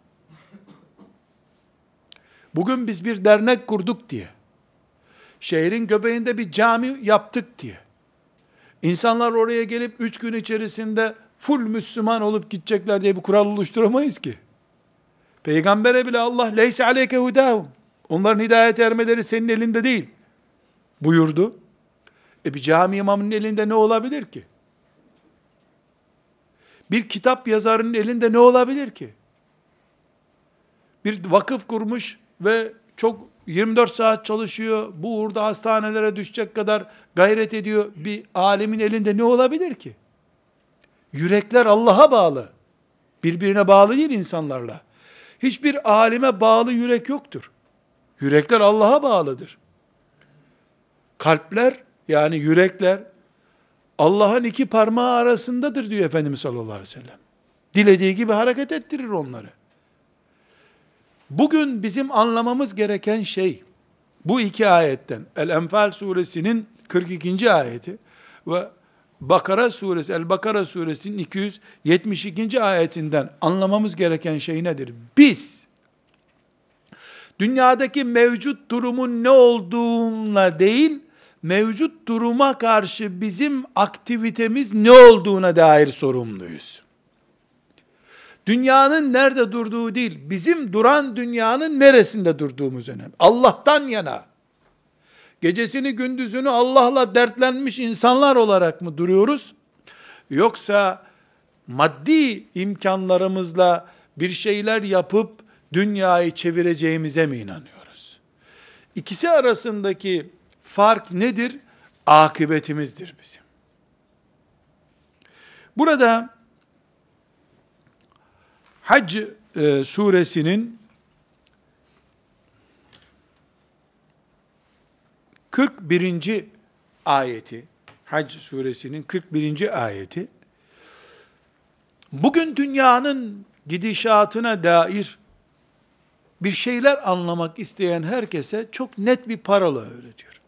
Bugün biz bir dernek kurduk diye, şehrin göbeğinde bir cami yaptık diye, insanlar oraya gelip üç gün içerisinde full Müslüman olup gidecekler diye bir kural oluşturamayız ki. Peygambere bile Allah leyse aleyke hudahum. Onların hidayet ermeleri senin elinde değil. Buyurdu. E bir cami imamının elinde ne olabilir ki? Bir kitap yazarının elinde ne olabilir ki? Bir vakıf kurmuş ve çok 24 saat çalışıyor, bu uğurda hastanelere düşecek kadar gayret ediyor bir alimin elinde ne olabilir ki? Yürekler Allah'a bağlı. Birbirine bağlı değil insanlarla. Hiçbir alime bağlı yürek yoktur. Yürekler Allah'a bağlıdır. Kalpler yani yürekler Allah'ın iki parmağı arasındadır diyor Efendimiz sallallahu aleyhi ve sellem. Dilediği gibi hareket ettirir onları. Bugün bizim anlamamız gereken şey bu iki ayetten El-Enfal suresinin 42. ayeti ve Bakara suresi, El-Bakara suresinin 272. ayetinden anlamamız gereken şey nedir? Biz, dünyadaki mevcut durumun ne olduğuna değil, mevcut duruma karşı bizim aktivitemiz ne olduğuna dair sorumluyuz. Dünyanın nerede durduğu değil, bizim duran dünyanın neresinde durduğumuz önemli. Allah'tan yana, gecesini gündüzünü Allah'la dertlenmiş insanlar olarak mı duruyoruz? Yoksa maddi imkanlarımızla bir şeyler yapıp dünyayı çevireceğimize mi inanıyoruz? İkisi arasındaki fark nedir? Akıbetimizdir bizim. Burada Hac e, suresinin 41. ayeti, Hac suresinin 41. ayeti, bugün dünyanın gidişatına dair bir şeyler anlamak isteyen herkese çok net bir parola öğretiyor.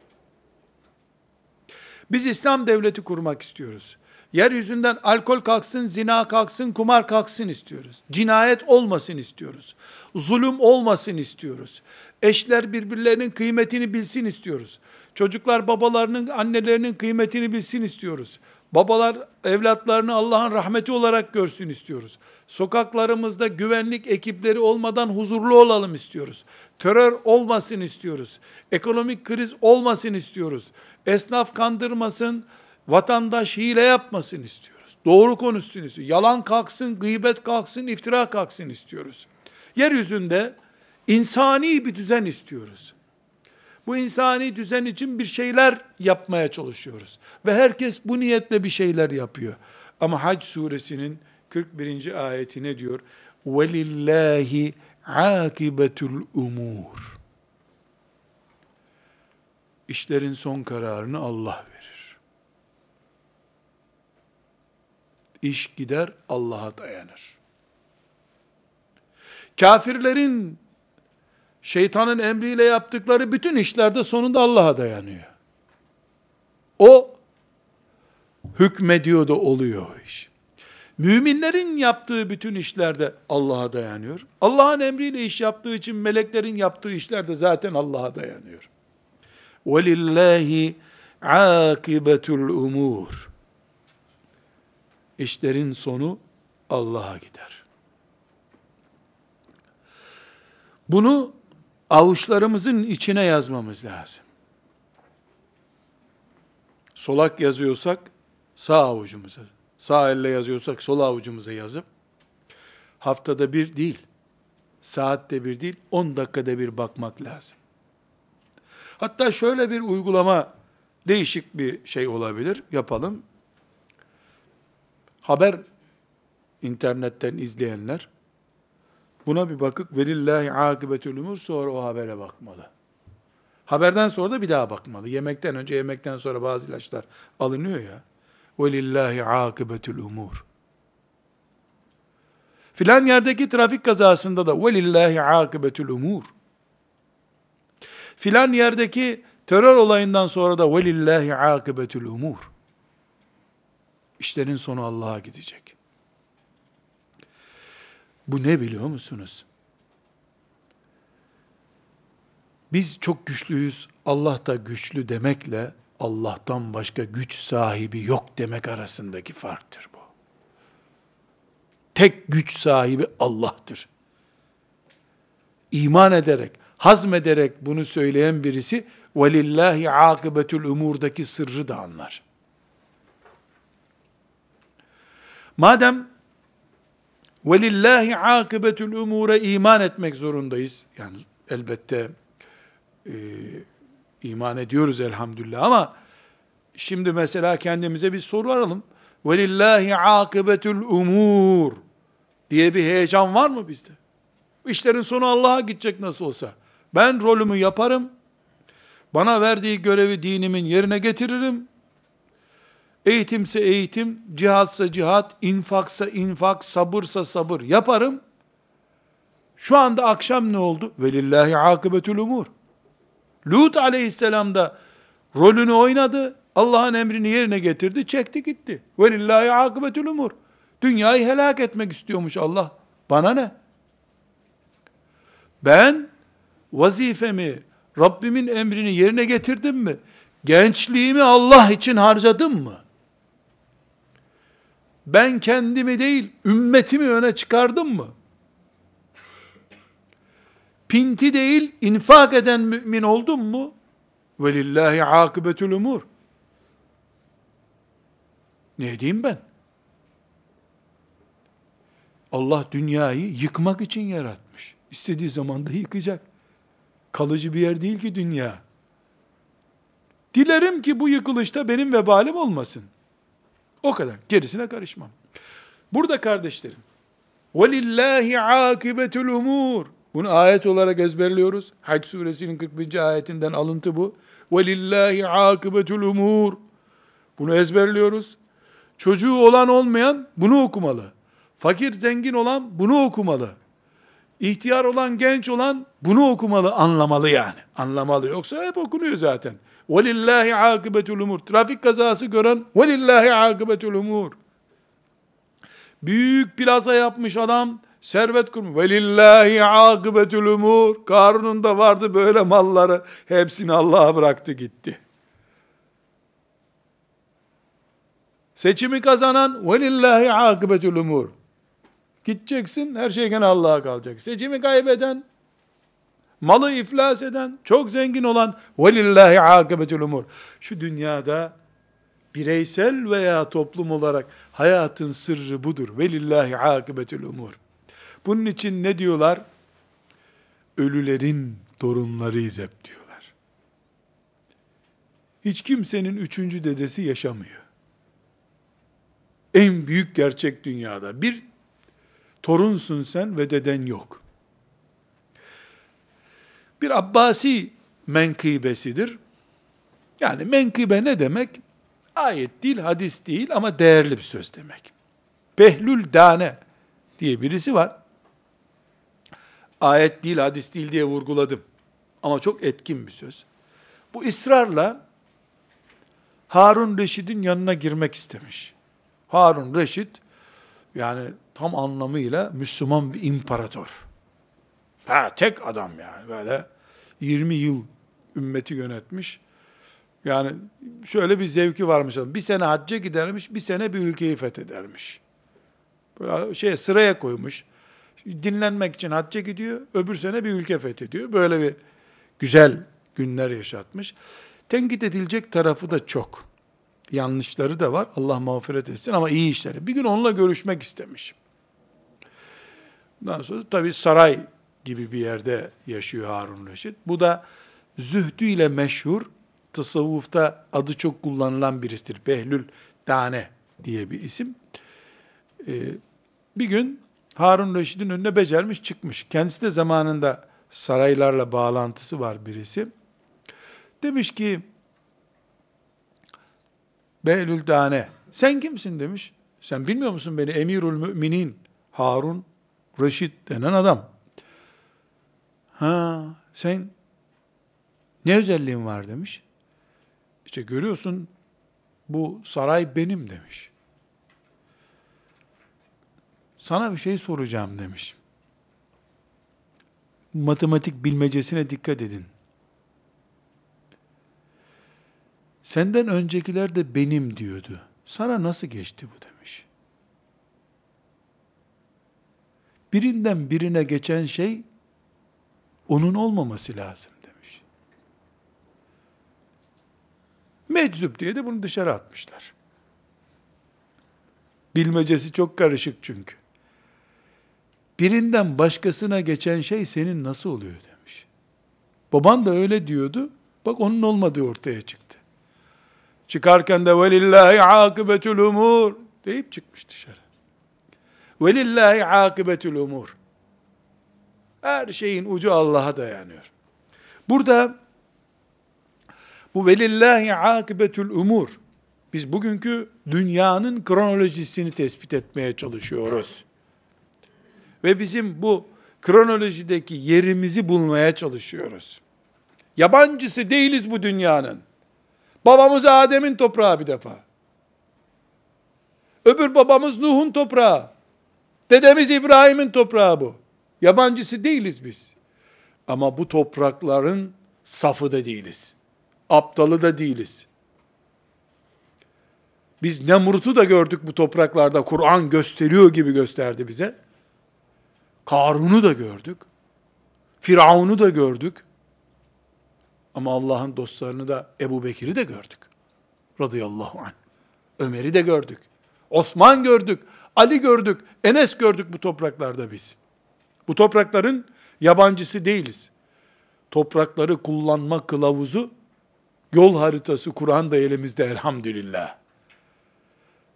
Biz İslam devleti kurmak istiyoruz. Yeryüzünden alkol kalksın, zina kalksın, kumar kalksın istiyoruz. Cinayet olmasın istiyoruz. Zulüm olmasın istiyoruz. Eşler birbirlerinin kıymetini bilsin istiyoruz. Çocuklar babalarının, annelerinin kıymetini bilsin istiyoruz. Babalar evlatlarını Allah'ın rahmeti olarak görsün istiyoruz. Sokaklarımızda güvenlik ekipleri olmadan huzurlu olalım istiyoruz. Terör olmasın istiyoruz. Ekonomik kriz olmasın istiyoruz. Esnaf kandırmasın, vatandaş hile yapmasın istiyoruz. Doğru konuşsun istiyoruz. Yalan kalksın, gıybet kalksın, iftira kalksın istiyoruz. Yeryüzünde insani bir düzen istiyoruz. Bu insani düzen için bir şeyler yapmaya çalışıyoruz. Ve herkes bu niyetle bir şeyler yapıyor. Ama Hac suresinin 41. ayeti ne diyor? وَلِلَّهِ عَاكِبَةُ الْاُمُورِ İşlerin son kararını Allah verir. İş gider Allah'a dayanır. Kafirlerin şeytanın emriyle yaptıkları bütün işlerde sonunda Allah'a dayanıyor. O hükmediyor da oluyor o iş. Müminlerin yaptığı bütün işlerde Allah'a dayanıyor. Allah'ın emriyle iş yaptığı için meleklerin yaptığı işlerde zaten Allah'a dayanıyor. وَلِلَّهِ عَاقِبَةُ الْاُمُورِ İşlerin sonu Allah'a gider. Bunu avuçlarımızın içine yazmamız lazım. Solak yazıyorsak sağ avucumuza, sağ elle yazıyorsak sol avucumuza yazıp haftada bir değil, saatte bir değil, 10 dakikada bir bakmak lazım. Hatta şöyle bir uygulama değişik bir şey olabilir. Yapalım. Haber internetten izleyenler buna bir bakıp verillahi akıbetül umur sonra o habere bakmalı. Haberden sonra da bir daha bakmalı. Yemekten önce yemekten sonra bazı ilaçlar alınıyor ya. Velillahi akıbetül umur. Filan yerdeki trafik kazasında da velillahi akıbetül umur. Filan yerdeki terör olayından sonra da velillahi akıbetül umur. İşlerin sonu Allah'a gidecek. Bu ne biliyor musunuz? Biz çok güçlüyüz, Allah da güçlü demekle Allah'tan başka güç sahibi yok demek arasındaki farktır bu. Tek güç sahibi Allah'tır. İman ederek, hazmederek bunu söyleyen birisi velillahi akıbetül umurdaki sırrı da anlar. Madem velillahi akıbetül umure iman etmek zorundayız. Yani elbette e, iman ediyoruz elhamdülillah ama şimdi mesela kendimize bir soru aralım. Velillahi akıbetül umur diye bir heyecan var mı bizde? İşlerin sonu Allah'a gidecek nasıl olsa. Ben rolümü yaparım. Bana verdiği görevi dinimin yerine getiririm. Eğitimse eğitim, cihatsa cihat, infaksa infak, sabırsa sabır yaparım. Şu anda akşam ne oldu? Velillahi akıbetül umur. Lut aleyhisselam da rolünü oynadı. Allah'ın emrini yerine getirdi, çekti gitti. Velillahi akıbetül umur. Dünyayı helak etmek istiyormuş Allah. Bana ne? Ben vazifemi, Rabbimin emrini yerine getirdim mi? Gençliğimi Allah için harcadım mı? Ben kendimi değil, ümmetimi öne çıkardım mı? Pinti değil, infak eden mümin oldum mu? Velillahi akıbetül umur. Ne diyeyim ben? Allah dünyayı yıkmak için yaratmış. İstediği zaman da yıkacak. Kalıcı bir yer değil ki dünya. Dilerim ki bu yıkılışta benim vebalim olmasın. O kadar. Gerisine karışmam. Burada kardeşlerim, وَلِلَّهِ عَاقِبَةُ الْاُمُورِ Bunu ayet olarak ezberliyoruz. Hac suresinin 41. ayetinden alıntı bu. وَلِلَّهِ عَاقِبَةُ الْاُمُورِ Bunu ezberliyoruz. Çocuğu olan olmayan bunu okumalı. Fakir zengin olan bunu okumalı. İhtiyar olan genç olan bunu okumalı, anlamalı yani. Anlamalı yoksa hep okunuyor zaten. Velillahi akibetul umur. Trafik kazası gören velillahi akibetul umur. Büyük plaza yapmış adam servet kurmuş. Velillahi akibetul umur. Karun'un da vardı böyle malları. Hepsini Allah'a bıraktı gitti. Seçimi kazanan velillahi akibetul umur. Gideceksin her şey gene Allah'a kalacak. Seçimi kaybeden malı iflas eden, çok zengin olan velillahi akıbetül umur. Şu dünyada bireysel veya toplum olarak hayatın sırrı budur. Velillahi akıbetül umur. Bunun için ne diyorlar? Ölülerin torunlarıyız hep diyorlar. Hiç kimsenin üçüncü dedesi yaşamıyor. En büyük gerçek dünyada. Bir torunsun sen ve deden yok bir Abbasi menkıbesidir. Yani menkıbe ne demek? Ayet değil, hadis değil ama değerli bir söz demek. Behlül Dane diye birisi var. Ayet değil, hadis değil diye vurguladım. Ama çok etkin bir söz. Bu ısrarla Harun Reşid'in yanına girmek istemiş. Harun Reşid yani tam anlamıyla Müslüman bir imparator. Ha tek adam yani böyle 20 yıl ümmeti yönetmiş. Yani şöyle bir zevki varmış. Bir sene hacca gidermiş, bir sene bir ülkeyi fethedermiş. Böyle şey sıraya koymuş. dinlenmek için hacca gidiyor, öbür sene bir ülke fethediyor. Böyle bir güzel günler yaşatmış. Tenkit edilecek tarafı da çok. Yanlışları da var. Allah mağfiret etsin ama iyi işleri. Bir gün onunla görüşmek istemiş. Ondan sonra tabi saray gibi bir yerde yaşıyor Harun Reşit. Bu da zühdüyle meşhur, tasavvufta adı çok kullanılan birisidir. Behlül Tane diye bir isim. Ee, bir gün Harun Reşit'in önüne becermiş çıkmış. Kendisi de zamanında saraylarla bağlantısı var birisi. Demiş ki, Behlül Tane, sen kimsin demiş. Sen bilmiyor musun beni? Emirül Müminin Harun Reşit denen adam. Ha, sen ne özelliğin var demiş. İşte görüyorsun bu saray benim demiş. Sana bir şey soracağım demiş. Matematik bilmecesine dikkat edin. Senden öncekiler de benim diyordu. Sana nasıl geçti bu demiş. Birinden birine geçen şey onun olmaması lazım demiş. Meczup diye de bunu dışarı atmışlar. Bilmecesi çok karışık çünkü. Birinden başkasına geçen şey senin nasıl oluyor demiş. Baban da öyle diyordu. Bak onun olmadığı ortaya çıktı. Çıkarken de velillahi akıbetül umur deyip çıkmış dışarı. Velillahi akıbetül umur. Her şeyin ucu Allah'a dayanıyor. Burada bu velillahi akıbetül umur. Biz bugünkü dünyanın kronolojisini tespit etmeye çalışıyoruz. Ve bizim bu kronolojideki yerimizi bulmaya çalışıyoruz. Yabancısı değiliz bu dünyanın. Babamız Adem'in toprağı bir defa. Öbür babamız Nuh'un toprağı. Dedemiz İbrahim'in toprağı bu. Yabancısı değiliz biz. Ama bu toprakların safı da değiliz. Aptalı da değiliz. Biz Nemrut'u da gördük bu topraklarda. Kur'an gösteriyor gibi gösterdi bize. Karun'u da gördük. Firavun'u da gördük. Ama Allah'ın dostlarını da Ebu Bekir'i de gördük. Radıyallahu anh. Ömer'i de gördük. Osman gördük. Ali gördük. Enes gördük bu topraklarda biz. Bu toprakların yabancısı değiliz. Toprakları kullanma kılavuzu, yol haritası Kur'an da elimizde elhamdülillah.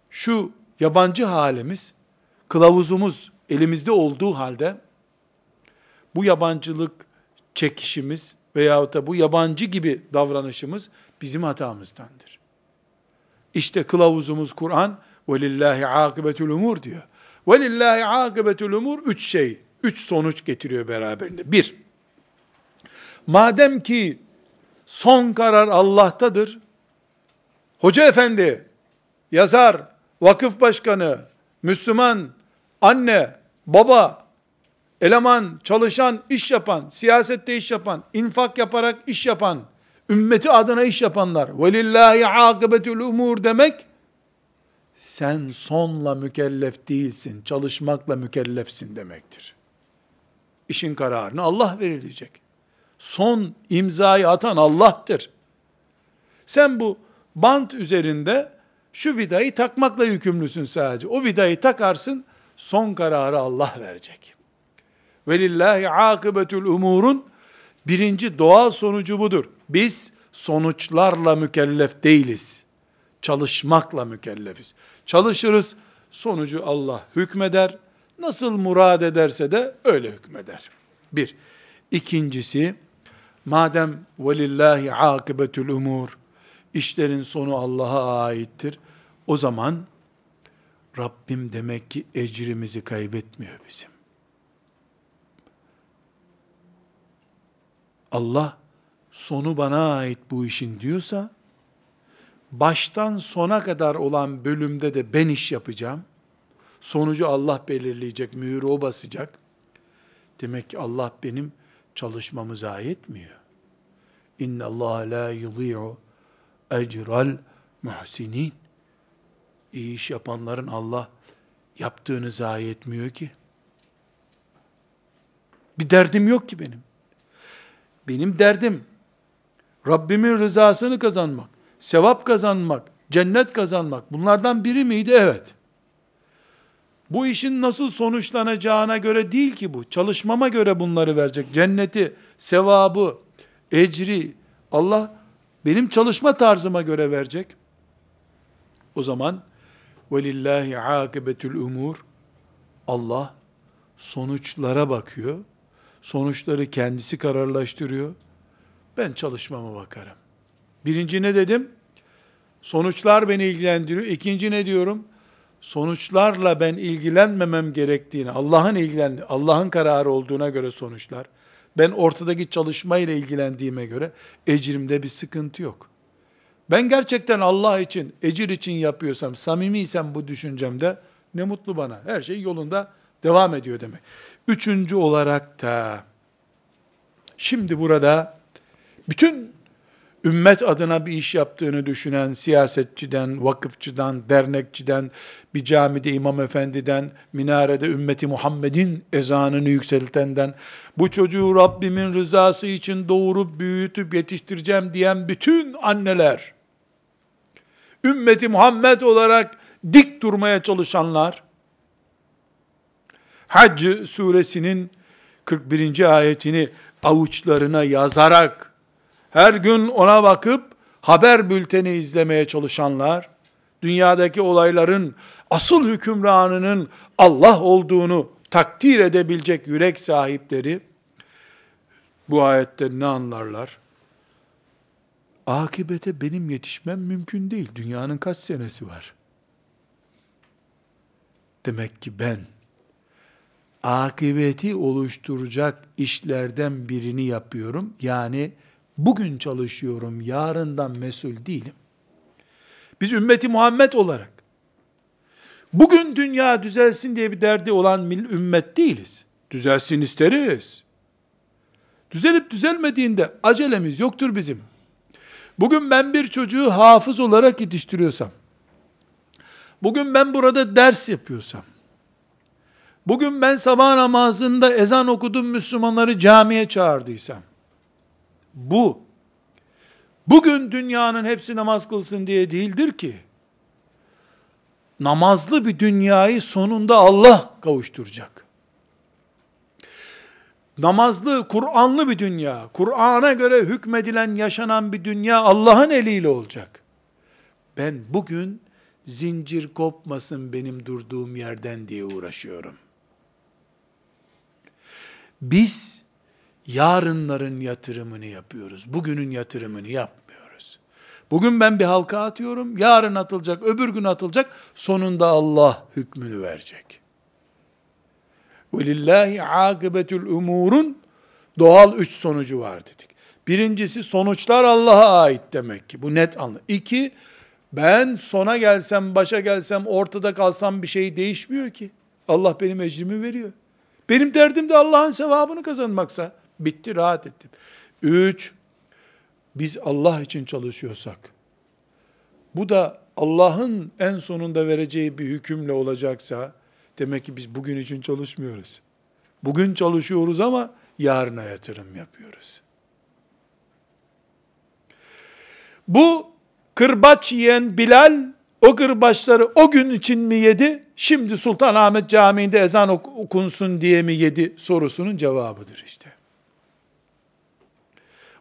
Şu yabancı halimiz, kılavuzumuz elimizde olduğu halde, bu yabancılık çekişimiz veyahut da bu yabancı gibi davranışımız bizim hatamızdandır. İşte kılavuzumuz Kur'an, وَلِلَّهِ عَاقِبَةُ الْاُمُورِ diyor. وَلِلَّهِ عَاقِبَةُ الْاُمُورِ Üç şey, üç sonuç getiriyor beraberinde. Bir, madem ki son karar Allah'tadır, hoca efendi, yazar, vakıf başkanı, Müslüman, anne, baba, eleman, çalışan, iş yapan, siyasette iş yapan, infak yaparak iş yapan, ümmeti adına iş yapanlar, velillahi akıbetül umur demek, sen sonla mükellef değilsin, çalışmakla mükellefsin demektir. İşin kararını Allah verilecek. Son imzayı atan Allah'tır. Sen bu bant üzerinde şu vidayı takmakla yükümlüsün sadece. O vidayı takarsın, son kararı Allah verecek. Velillahi akıbetül umurun birinci doğal sonucu budur. Biz sonuçlarla mükellef değiliz. Çalışmakla mükellefiz. Çalışırız, sonucu Allah hükmeder. Nasıl murad ederse de öyle hükmeder. Bir. İkincisi, madem velillahi akıbetül umur, işlerin sonu Allah'a aittir. O zaman Rabbim demek ki ecrimizi kaybetmiyor bizim. Allah sonu bana ait bu işin diyorsa, baştan sona kadar olan bölümde de ben iş yapacağım. Sonucu Allah belirleyecek, mühürü o basacak. Demek ki Allah benim çalışmamı zayi etmiyor. İnne Allah la yudhi'u ecral muhsinin. İyi iş yapanların Allah yaptığını zayi etmiyor ki. Bir derdim yok ki benim. Benim derdim Rabbimin rızasını kazanmak, sevap kazanmak, cennet kazanmak. Bunlardan biri miydi? Evet. Bu işin nasıl sonuçlanacağına göre değil ki bu. Çalışmama göre bunları verecek. Cenneti, sevabı, ecri Allah benim çalışma tarzıma göre verecek. O zaman velillahi akibetül umur Allah sonuçlara bakıyor. Sonuçları kendisi kararlaştırıyor. Ben çalışmama bakarım. Birinci ne dedim? Sonuçlar beni ilgilendiriyor. İkinci ne diyorum? Sonuçlarla ben ilgilenmemem gerektiğini, Allah'ın ilgilen Allah'ın kararı olduğuna göre sonuçlar. Ben ortadaki çalışmayla ilgilendiğime göre ecrimde bir sıkıntı yok. Ben gerçekten Allah için, ecir için yapıyorsam, samimiysem bu düşüncemde ne mutlu bana. Her şey yolunda devam ediyor demek. Üçüncü olarak da şimdi burada bütün ümmet adına bir iş yaptığını düşünen siyasetçiden, vakıfçıdan, dernekçiden, bir camide imam efendiden, minarede ümmeti Muhammed'in ezanını yükseltenden, bu çocuğu Rabbimin rızası için doğurup büyütüp yetiştireceğim diyen bütün anneler, ümmeti Muhammed olarak dik durmaya çalışanlar, Hac suresinin 41. ayetini avuçlarına yazarak, her gün ona bakıp haber bülteni izlemeye çalışanlar, dünyadaki olayların asıl hükümranının Allah olduğunu takdir edebilecek yürek sahipleri, bu ayette ne anlarlar? Akibete benim yetişmem mümkün değil. Dünyanın kaç senesi var? Demek ki ben akıbeti oluşturacak işlerden birini yapıyorum. Yani bugün çalışıyorum, yarından mesul değilim. Biz ümmeti Muhammed olarak bugün dünya düzelsin diye bir derdi olan ümmet değiliz. Düzelsin isteriz. Düzelip düzelmediğinde acelemiz yoktur bizim. Bugün ben bir çocuğu hafız olarak yetiştiriyorsam, bugün ben burada ders yapıyorsam, bugün ben sabah namazında ezan okudum Müslümanları camiye çağırdıysam, bu, bugün dünyanın hepsi namaz kılsın diye değildir ki, namazlı bir dünyayı sonunda Allah kavuşturacak. Namazlı, Kur'anlı bir dünya, Kur'an'a göre hükmedilen, yaşanan bir dünya Allah'ın eliyle olacak. Ben bugün zincir kopmasın benim durduğum yerden diye uğraşıyorum. Biz yarınların yatırımını yapıyoruz. Bugünün yatırımını yapmıyoruz. Bugün ben bir halka atıyorum, yarın atılacak, öbür gün atılacak, sonunda Allah hükmünü verecek. وَلِلَّهِ عَاقِبَةُ umurun doğal üç sonucu var dedik. Birincisi sonuçlar Allah'a ait demek ki. Bu net anlı. İki, ben sona gelsem, başa gelsem, ortada kalsam bir şey değişmiyor ki. Allah benim ecrimi veriyor. Benim derdim de Allah'ın sevabını kazanmaksa, bitti rahat ettim. Üç, biz Allah için çalışıyorsak, bu da Allah'ın en sonunda vereceği bir hükümle olacaksa, demek ki biz bugün için çalışmıyoruz. Bugün çalışıyoruz ama yarına yatırım yapıyoruz. Bu kırbaç yiyen Bilal, o kırbaçları o gün için mi yedi, şimdi Sultanahmet Camii'nde ezan okunsun diye mi yedi sorusunun cevabıdır işte.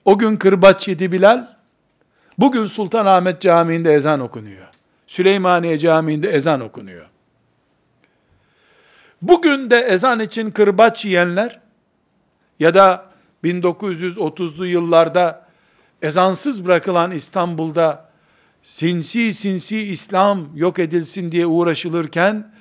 O gün kırbaç yedi Bilal, bugün Sultanahmet Camii'nde ezan okunuyor. Süleymaniye Camii'nde ezan okunuyor. Bugün de ezan için kırbaç yiyenler ya da 1930'lu yıllarda ezansız bırakılan İstanbul'da sinsi sinsi İslam yok edilsin diye uğraşılırken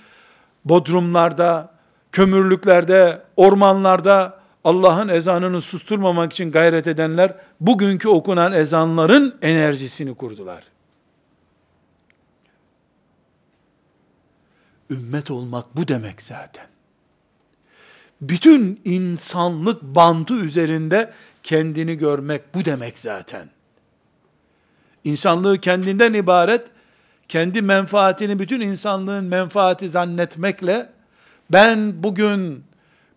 bodrumlarda, kömürlüklerde, ormanlarda Allah'ın ezanını susturmamak için gayret edenler bugünkü okunan ezanların enerjisini kurdular. Ümmet olmak bu demek zaten. Bütün insanlık bandı üzerinde kendini görmek bu demek zaten. İnsanlığı kendinden ibaret, kendi menfaatini bütün insanlığın menfaati zannetmekle ben bugün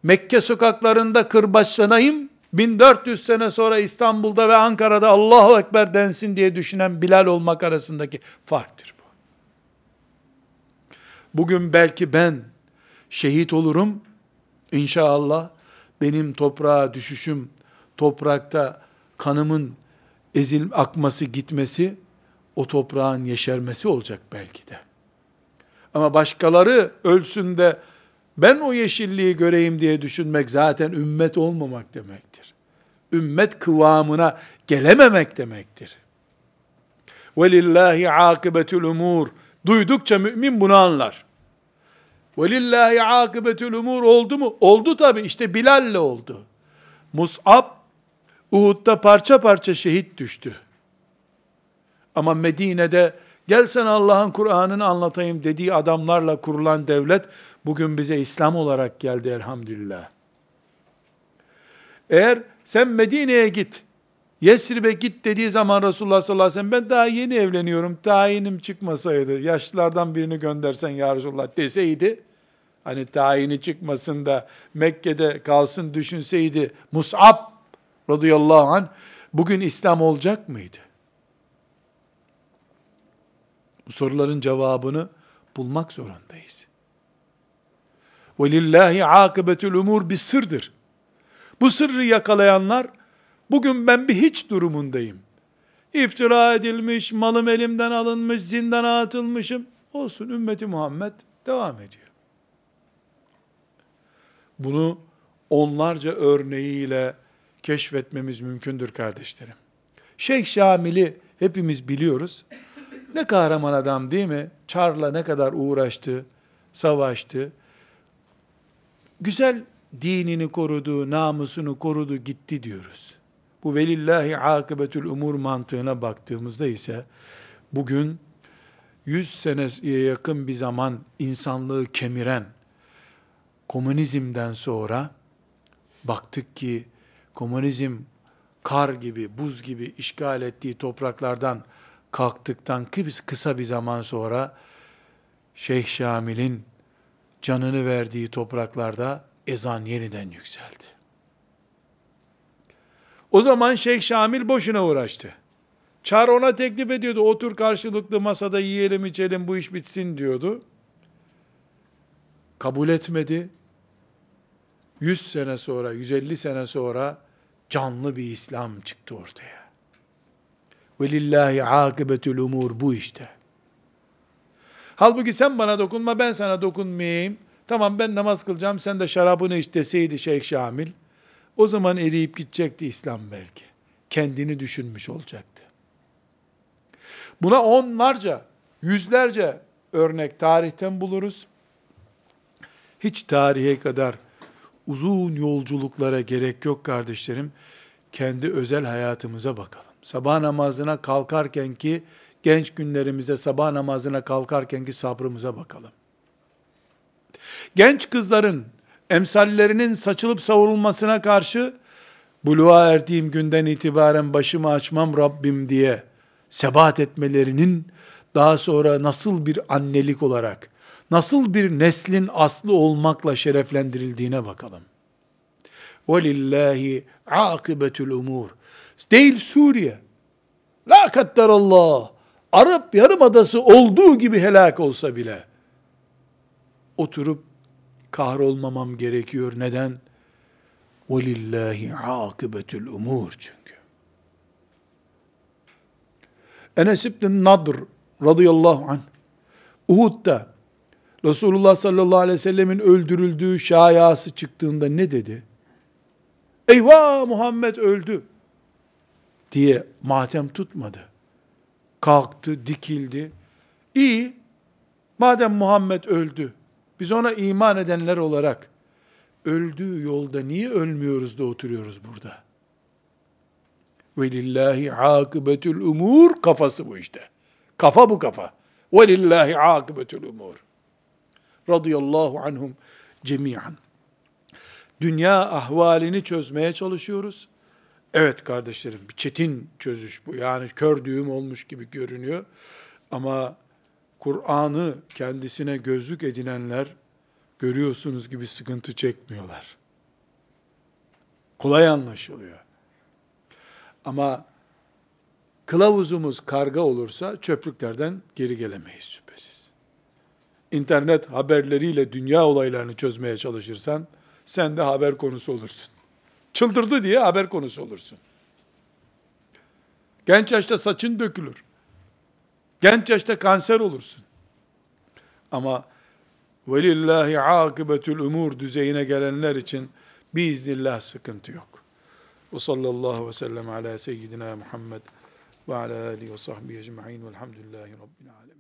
Mekke sokaklarında kırbaçlanayım, 1400 sene sonra İstanbul'da ve Ankara'da Allahu Ekber densin diye düşünen Bilal olmak arasındaki farktır bu. Bugün belki ben şehit olurum, inşallah benim toprağa düşüşüm, toprakta kanımın ezil akması gitmesi, o toprağın yeşermesi olacak belki de. Ama başkaları ölsün de ben o yeşilliği göreyim diye düşünmek zaten ümmet olmamak demektir. Ümmet kıvamına gelememek demektir. Velillahi akıbetül umur. Duydukça mümin bunu anlar. Velillahi akıbetül umur oldu mu? Oldu tabi işte Bilal'le oldu. Mus'ab Uhud'da parça parça şehit düştü. Ama Medine'de gel sen Allah'ın Kur'an'ını anlatayım dediği adamlarla kurulan devlet bugün bize İslam olarak geldi elhamdülillah. Eğer sen Medine'ye git, Yesrib'e git dediği zaman Resulullah sallallahu aleyhi ve sellem ben daha yeni evleniyorum, tayinim çıkmasaydı, yaşlılardan birini göndersen ya Resulullah deseydi, hani tayini çıkmasın da Mekke'de kalsın düşünseydi, Mus'ab radıyallahu anh, bugün İslam olacak mıydı? Bu soruların cevabını bulmak zorundayız. وَلِلَّهِ عَاقِبَةُ umur bir sırdır. Bu sırrı yakalayanlar, bugün ben bir hiç durumundayım. İftira edilmiş, malım elimden alınmış, zindana atılmışım. Olsun ümmeti Muhammed devam ediyor. Bunu onlarca örneğiyle keşfetmemiz mümkündür kardeşlerim. Şeyh Şamil'i hepimiz biliyoruz. Ne kahraman adam değil mi? Çarla ne kadar uğraştı, savaştı. Güzel dinini korudu, namusunu korudu, gitti diyoruz. Bu velillahi akıbetül umur mantığına baktığımızda ise bugün 100 seneye yakın bir zaman insanlığı kemiren komünizmden sonra baktık ki komünizm kar gibi, buz gibi işgal ettiği topraklardan kalktıktan kısa bir zaman sonra Şeyh Şamil'in canını verdiği topraklarda ezan yeniden yükseldi. O zaman Şeyh Şamil boşuna uğraştı. Çar ona teklif ediyordu. Otur karşılıklı masada yiyelim içelim bu iş bitsin diyordu. Kabul etmedi. 100 sene sonra, 150 sene sonra canlı bir İslam çıktı ortaya. Velillahi akıbetül umur bu işte. Halbuki sen bana dokunma ben sana dokunmayayım. Tamam ben namaz kılacağım sen de şarabını iç deseydi Şeyh Şamil. O zaman eriyip gidecekti İslam belki. Kendini düşünmüş olacaktı. Buna onlarca, yüzlerce örnek tarihten buluruz. Hiç tarihe kadar uzun yolculuklara gerek yok kardeşlerim. Kendi özel hayatımıza bakalım. Sabah namazına kalkarken ki genç günlerimize sabah namazına kalkarken ki sabrımıza bakalım. Genç kızların emsallerinin saçılıp savrulmasına karşı buluğa erdiğim günden itibaren başımı açmam Rabbim diye sebat etmelerinin daha sonra nasıl bir annelik olarak, nasıl bir neslin aslı olmakla şereflendirildiğine bakalım. وَلِلَّهِ عَاقِبَةُ الْاُمُورِ Değil Suriye. La Allah. Arap Yarımadası olduğu gibi helak olsa bile oturup kahrolmamam gerekiyor. Neden? وَلِلَّهِ عَاقِبَةُ umur çünkü. Enes İbn Nadr radıyallahu anh Uhud'da Resulullah sallallahu aleyhi ve sellemin öldürüldüğü şayası çıktığında ne dedi? Eyvah Muhammed öldü diye matem tutmadı. Kalktı, dikildi. İyi, madem Muhammed öldü, biz ona iman edenler olarak öldüğü yolda niye ölmüyoruz da oturuyoruz burada? Velillahi akıbetül umur kafası bu işte. Kafa bu kafa. Velillahi akıbetül umur. Radıyallahu anhum cemiyan. Dünya ahvalini çözmeye çalışıyoruz. Evet kardeşlerim, bir çetin çözüş bu. Yani kör düğüm olmuş gibi görünüyor. Ama Kur'an'ı kendisine gözlük edinenler görüyorsunuz gibi sıkıntı çekmiyorlar. Kolay anlaşılıyor. Ama kılavuzumuz karga olursa çöplüklerden geri gelemeyiz şüphesiz. İnternet haberleriyle dünya olaylarını çözmeye çalışırsan sen de haber konusu olursun. Çıldırdı diye haber konusu olursun. Genç yaşta saçın dökülür. Genç yaşta kanser olursun. Ama velillahi akıbetül umur düzeyine gelenler için biiznillah sıkıntı yok. Ve sallallahu ve sellem ala seyyidina Muhammed ve ala alihi ve sahbihi ecma'in velhamdülillahi rabbil alemin.